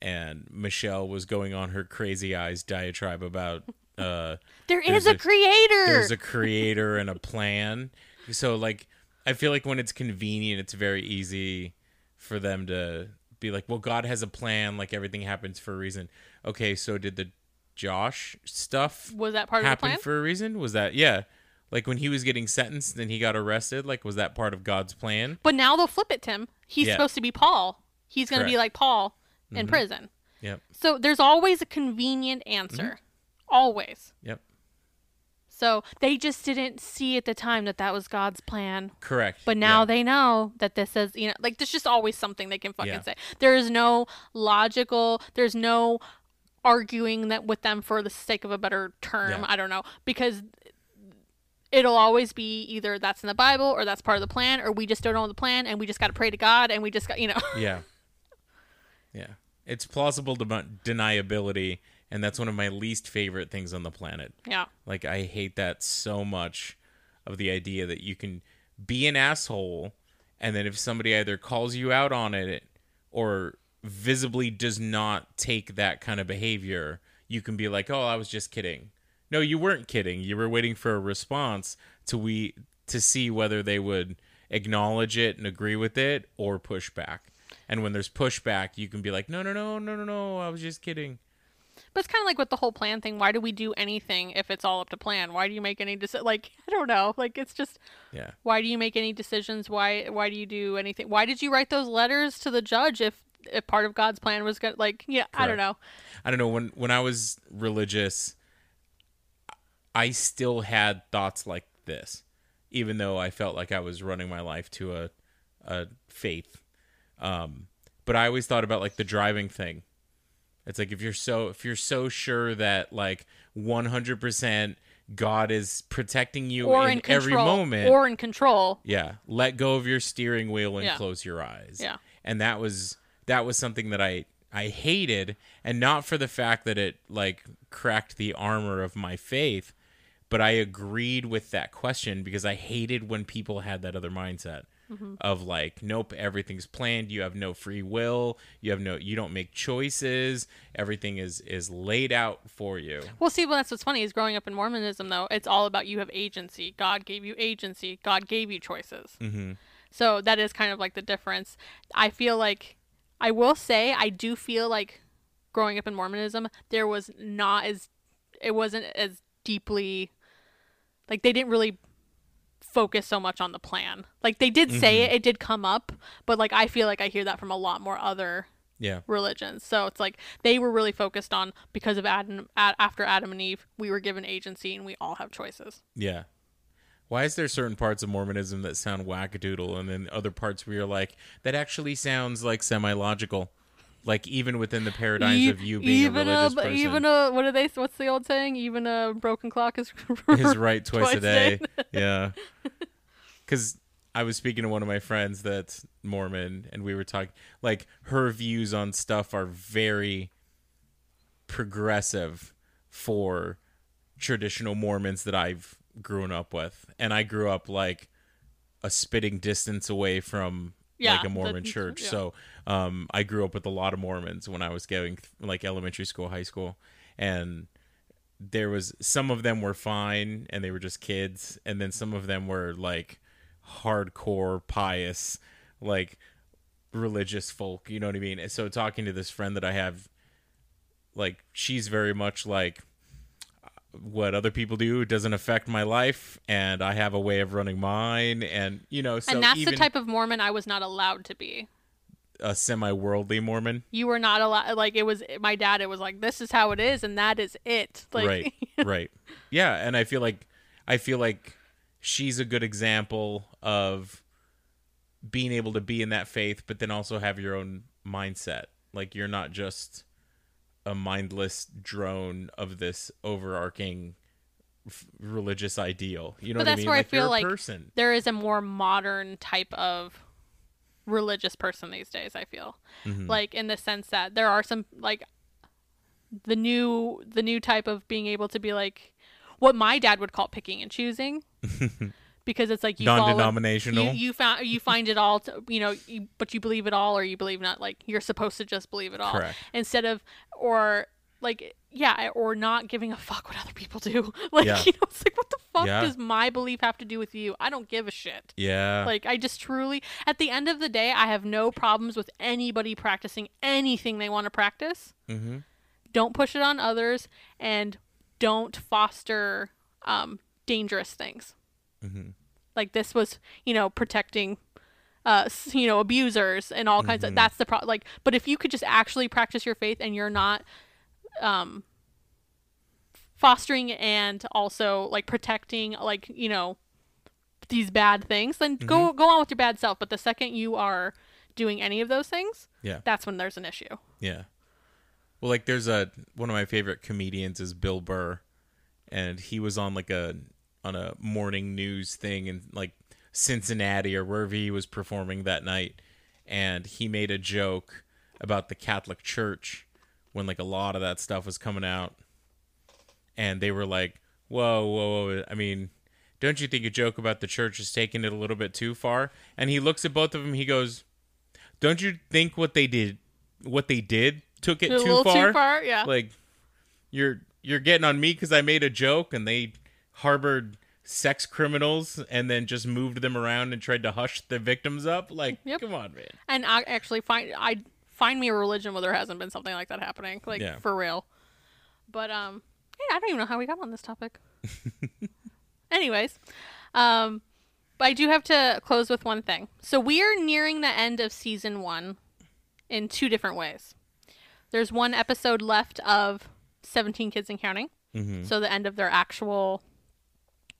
and Michelle was going on her crazy eyes diatribe about uh There's a, a- creator. there's a creator and a plan. So like I feel like when it's convenient, it's very easy for them to be like, "Well, God has a plan. Like everything happens for a reason." Okay, so did the Josh stuff was that part of the happen plan? for a reason? Was that yeah? Like when he was getting sentenced and he got arrested, like was that part of God's plan? but now they'll flip it, Tim. He's Yeah. supposed to be Paul. He's going to be like Paul Mm-hmm. in prison. Yep. So there's always a convenient answer. Mm-hmm. Always. Yep. So they just didn't see at the time that that was God's plan. Correct. But now Yeah. they know that this is, you know, like there's just always something they can fucking Yeah. say. There is no logical, there's no arguing that with them for the sake of a better term. Yeah. I don't know. Because it'll always be either that's in the Bible or that's part of the plan or we just don't know the plan and we just got to pray to God and we just got, you know. Yeah. Yeah. It's plausible dem- deniability, and that's one of my least favorite things on the planet. yeah. Like, I hate that so much of the idea that you can be an asshole, and then if somebody either calls you out on it or visibly does not take that kind of behavior, you can be like, "Oh, I was just kidding." No, you weren't kidding. You were waiting for a response to we to see whether they would acknowledge it and agree with it or push back. And when there's pushback, you can be like, "No, no, no, no, no, no. I was just kidding." But it's kind of like with the whole plan thing. Why do we do anything if it's all up to plan? Why do you make any decisions? Like, I don't know. Like, it's just, Yeah. why do you make any decisions? Why, why do you do anything? Why did you write those letters to the judge if, if part of God's plan was good? Like, yeah, I don't know. I don't know when when I was religious I still had thoughts like this even though I felt like I was running my life to a a faith um but I always thought about like the driving thing it's like if you're so if you're so sure that like 100% God is protecting you Or in in control. every moment Or in control. yeah let go of your steering wheel and Yeah. close your eyes Yeah. and that was that was something that i i hated and not for the fact that it like cracked the armor of my faith but i agreed with that question because i hated when people had that other mindset of like nope everything's planned you have no free will you have no you don't make choices everything is is laid out for you Well, see, well, that's what's funny is growing up in Mormonism, though, it's all about you have agency. God gave you agency. God gave you choices. Mm-hmm. So that is kind of like the difference. I feel like, I will say, I do feel like growing up in Mormonism, there was not as, it wasn't as deeply, like they didn't really focus so much on the plan. Like they did say mm-hmm. it, it did come up, but like I feel like I hear that from a lot more other yeah religions. So it's like they were really focused on because of Adam a- after Adam and Eve, we were given agency and we all have choices. Yeah. Why is there certain parts of Mormonism that sound wackadoodle and then other parts where you're like, that actually sounds like semi logical? Like even within the paradigms E- of you being a religious person. even a what are they? What's the old saying? Even a broken clock is is right twice, twice a a day. day. yeah. Because I was speaking to one of my friends that's Mormon, and we were talking, like, her views on stuff are very progressive for traditional Mormons that I've grown up with. And I grew up, like, a spitting distance away from Yeah, like a Mormon church. yeah. So um, I grew up with a lot of Mormons when I was going th- like elementary school, high school, and there was some of them were fine and they were just kids, and then some of them were like hardcore pious, like religious folk. You know what I mean? And so talking to this friend that I have, like she's very much like what other people do doesn't affect my life and i have a way of running mine and you know so and that's the type of Mormon I was not allowed to be. a semi-worldly mormon You were not allowed. Like it was my dad. It was like this is how it is, and that is it. Like, right right yeah and i feel like i feel like she's a good example of being able to be in that faith but then also have your own mindset like you're not just a mindless drone of this overarching f- religious ideal you know But what i that's mean where I like you're feel like person there is a more modern type of religious person these days. I feel Mm-hmm. like in the sense that there are some like the new the new type of being able to be like what my dad would call picking and choosing. Because it's like you follow- Non-denominational? You, you found you find it all, to, you know, you, but you believe it all, or you believe not. Like you're supposed to just believe it all, Correct. instead of or like yeah, or not giving a fuck what other people do. Like Yeah. you know, it's like what the fuck Yeah. does my belief have to do with you? I don't give a shit. yeah Like I just truly at the end of the day, I have no problems with anybody practicing anything they want to practice. mm-hmm. Don't push it on others and don't foster um, dangerous things. Mm-hmm. Like this was, you know, protecting uh you know abusers and all kinds Mm-hmm. of that's the pro like but if you could just actually practice your faith and you're not um fostering and also like protecting like you know these bad things then go Mm-hmm. go on with your bad self but the second you are doing any of those things yeah that's when there's an issue Yeah. Well, like there's a one of my favorite comedians is Bill Burr, and he was on like a on a morning news thing in like Cincinnati or wherever he was performing that night, and he made a joke about the Catholic Church when like a lot of that stuff was coming out, and they were like, "Whoa, whoa, whoa!" I mean. Don't you think a joke about the church is taking it a little bit too far? And he looks at both of them. He goes, "Don't you think what they did, what they did, took it too far? too far yeah Like, you're you're getting on me because I made a joke and they harbored sex criminals and then just moved them around and tried to hush the victims up. Like, Yep. come on, man. and I actually find I find me a religion where there hasn't been something like that happening, like Yeah. for real. But um, yeah, I don't even know how we got on this topic. Anyways, um, but I do have to close with one thing. So we are nearing the end of season one in two different ways. There's one episode left of Seventeen Kids and Counting, Mm-hmm. so the end of their actual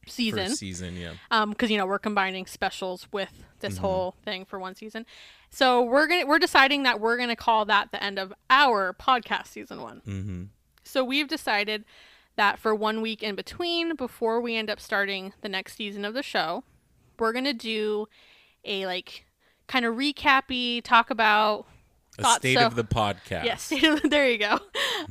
season First season, yeah. um because you know we're combining specials with this whole thing for one season so we're gonna we're deciding that we're gonna call that the end of our podcast season one Mm-hmm. so we've decided that for one week in between before we end up starting the next season of the show we're gonna do a like kind of recappy talk about A state so. of the podcast. Yes, there you go.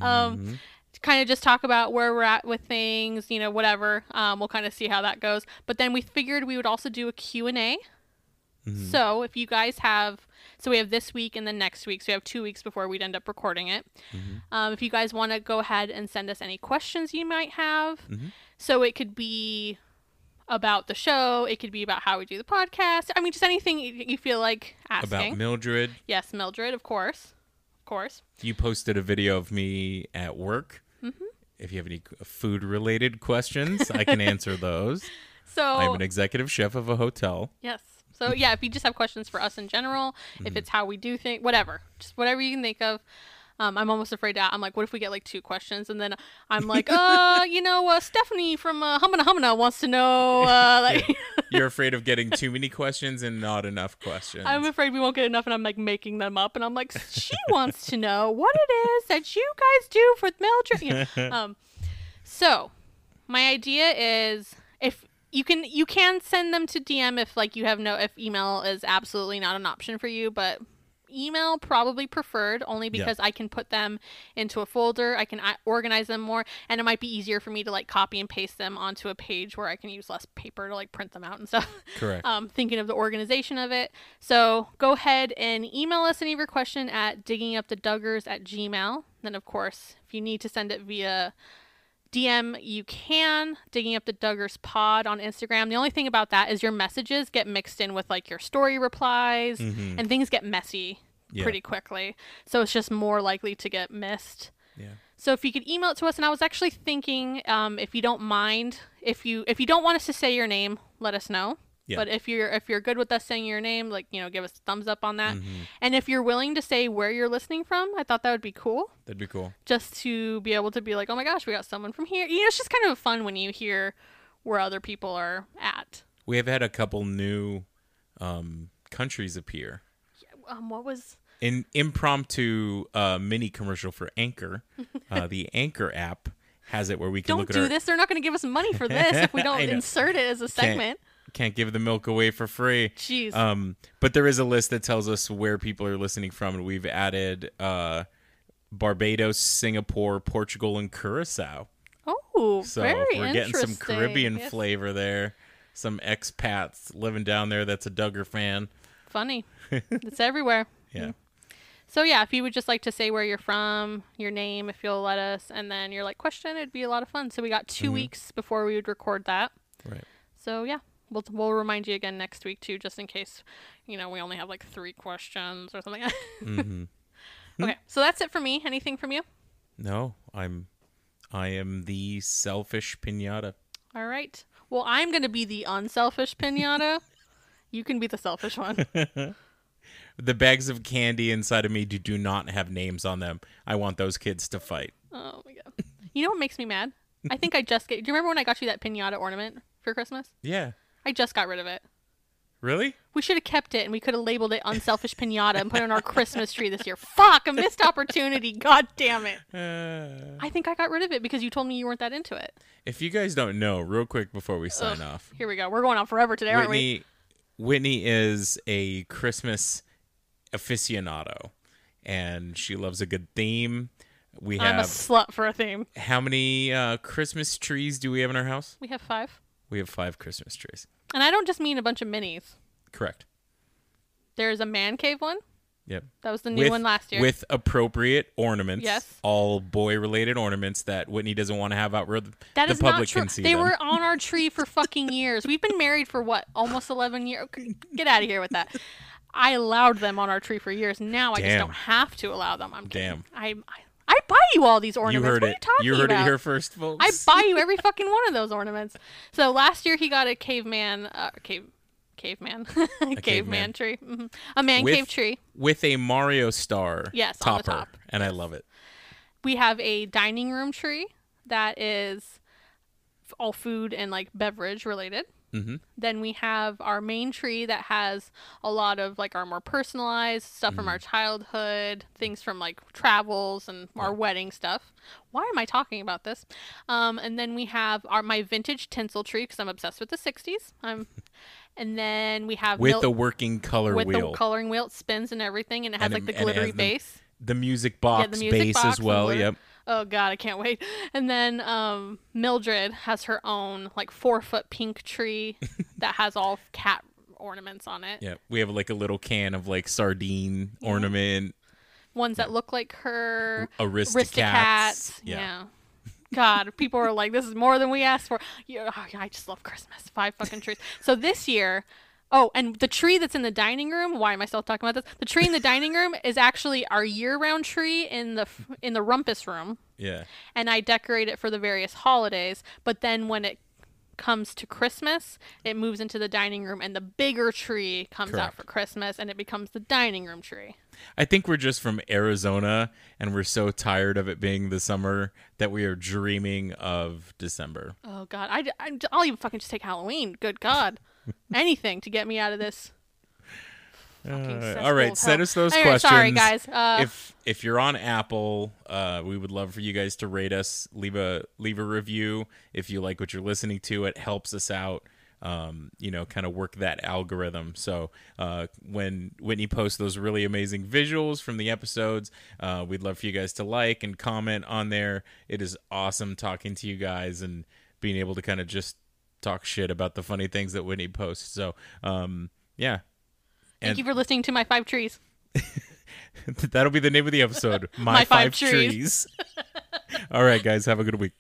Um, kind of just talk about where we're at with things, you know, whatever. Um, we'll kind of see how that goes. But then we figured we would also do a Q&A. So if you guys have, so we have this week and then next week. So we have two weeks before we'd end up recording it. Um, if you guys want to go ahead and send us any questions you might have. So it could be about the show. It could be about how we do the podcast. I mean, just anything you you feel like asking. About Mildred. yes, Mildred, of course. Of course. You posted a video of me at work. Mm-hmm. If you have any food related questions, I can answer those. So I'm an executive chef of a hotel. Yes. So yeah, if you just have questions for us in general, if it's how we do things, whatever, just whatever you can think of. Um, I'm almost afraid to. I'm like, what if we get like two questions, and then I'm like, uh, you know, uh, Stephanie from uh, Humana Humana wants to know, uh, like, You're afraid of getting too many questions and not enough questions. I'm afraid we won't get enough, and I'm like making them up, and I'm like, she wants to know what it is that you guys do for Mildred. You know? um, so my idea is if you can you can send them to DM if like you have no if email is absolutely not an option for you, but email probably preferred only because I can put them into a folder. I can organize them more, and it might be easier for me to like copy and paste them onto a page where I can use less paper to like print them out and stuff. Correct. um, thinking of the organization of it. So go ahead and email us any of your question at digginguptheduggers at gmail. Then, of course, if you need to send it via DM, you can. Digging up the Duggars pod on Instagram. The only thing about that is your messages get mixed in with like your story replies and things get messy Yeah. pretty quickly. So it's just more likely to get missed. Yeah. So if you could email it to us, and I was actually thinking, um, if you don't mind, if you if you don't want us to say your name, let us know. Yeah. But if you're if you're good with us saying your name, like you know, give us a thumbs up on that. Mm-hmm. And if you're willing to say where you're listening from, I thought that would be cool, That'd be cool. just to be able to be like, oh my gosh, we got someone from here. You know, it's just kind of fun when you hear where other people are at. We have had a couple new um, countries appear. Um, what was in impromptu uh, mini commercial for Anchor. Uh, the Anchor app has it where we can don't look at do our this. They're not going to give us money for this if we don't insert it as a segment. can't give the milk away for free. Jeez. Um, but there is a list that tells us where people are listening from, and we've added uh, Barbados, Singapore, Portugal, and Curacao. oh, So very we're getting some. Caribbean Yes. flavor there. Some expats living down there that's a Duggar fan. Funny. it's everywhere. Yeah. So yeah, if you would just like to say where you're from, your name, if you'll let us, and then your like question, it'd be a lot of fun. So we got 2 Mm-hmm. weeks before we would record that. Right. So yeah, we'll we'll remind you again next week too, just in case you know we only have like three questions or something. Mm-hmm. okay, so that's it for me. Anything from you? No, I'm I am the selfish pinata. All right. Well, I'm gonna be the unselfish pinata. you can be the selfish one. The bags of candy inside of me do, do not have names on them. I want those kids to fight. Oh my god. You know what makes me mad? I think I just get. Do you remember when I got you that pinata ornament for Christmas? Yeah. I just got rid of it. Really? We should have kept it and we could have labeled it unselfish pinata and put it on our Christmas tree this year. Fuck, a missed opportunity. God damn it. Uh, I think I got rid of it because you told me you weren't that into it. if you guys don't know, real quick before we sign Ugh, off, Here we go. We're going on forever today, aren't we? Whitney Whitney is a Christmas aficionado, and she loves a good theme. We I'm a have slut for a theme. how many uh, Christmas trees do we have in our house? We have five. We have five Christmas trees. And I don't just mean a bunch of minis. Correct. There's a man cave one. Yep. That was the new one last year. With appropriate ornaments. Yes. All boy related ornaments that Whitney doesn't want to have out where the, That the is public can see They them. were on our tree for fucking years. We've been married for what? Almost 11 years. Get out of here with that. I allowed them on our tree for years. Now I just don't have to allow them. I'm kidding. Damn. I, I I buy you all these ornaments. You heard what it. You, you heard about? it here first, folks. I buy you every fucking one of those ornaments. So last year he got a caveman, uh, cave, caveman, caveman, caveman. tree, hmm a man With- cave tree. with a Mario star Yes, topper, top. and I love it. We have a dining room tree that is all food and like beverage related. Mhm. Then we have our main tree that has a lot of like our more personalized stuff from our Mm-hmm. childhood, things from like travels and our wedding stuff. Why am I talking about this? Um, and then we have our my vintage tinsel tree because I'm obsessed with the '60s. I'm, and then we have With mil- the working color wheel. with wheel, the coloring wheel, it spins and everything, and it has And like the glittery the- base. the music box the music bass box as well. Yep. Oh god, I can't wait. And then um, Mildred has her own like four foot pink tree that has all cat ornaments on it. Yeah, we have like a little can of like sardine ornament. Ones that look like her. Aristocats. Aristocats. Yeah. Yeah. God, people are like, this is more than we asked for. Yeah, oh, I just love Christmas. Five fucking trees. So this year, oh, and the tree that's in the dining room. Why am I still talking about this? The tree in the dining room is actually our year-round tree in the in the rumpus room. Yeah. and I decorate it for the various holidays. But then when it comes to Christmas, it moves into the dining room, and the bigger tree comes out for Christmas, and it becomes the dining room tree. I think we're just from Arizona and we're so tired of it being the summer that we are dreaming of December. Oh God, I, I will even fucking just take Halloween. Good God, anything to get me out of this. Uh, all right, send us those Anyway, questions. Sorry, guys. Uh, if if you're on Apple, uh, we would love for you guys to rate us, leave a leave a review if you like what you're listening to. It helps us out. um, you know, kind of work that algorithm. So uh, when Whitney posts those really amazing visuals from the episodes, uh, we'd love for you guys to like and comment on there. It is awesome talking to you guys and being able to kind of just talk shit about the funny things that Whitney posts. So um, yeah, Thank And- you for listening to my five trees. that'll be the name of the episode. My, My five, Five Trees. trees. All right, guys, have a good week.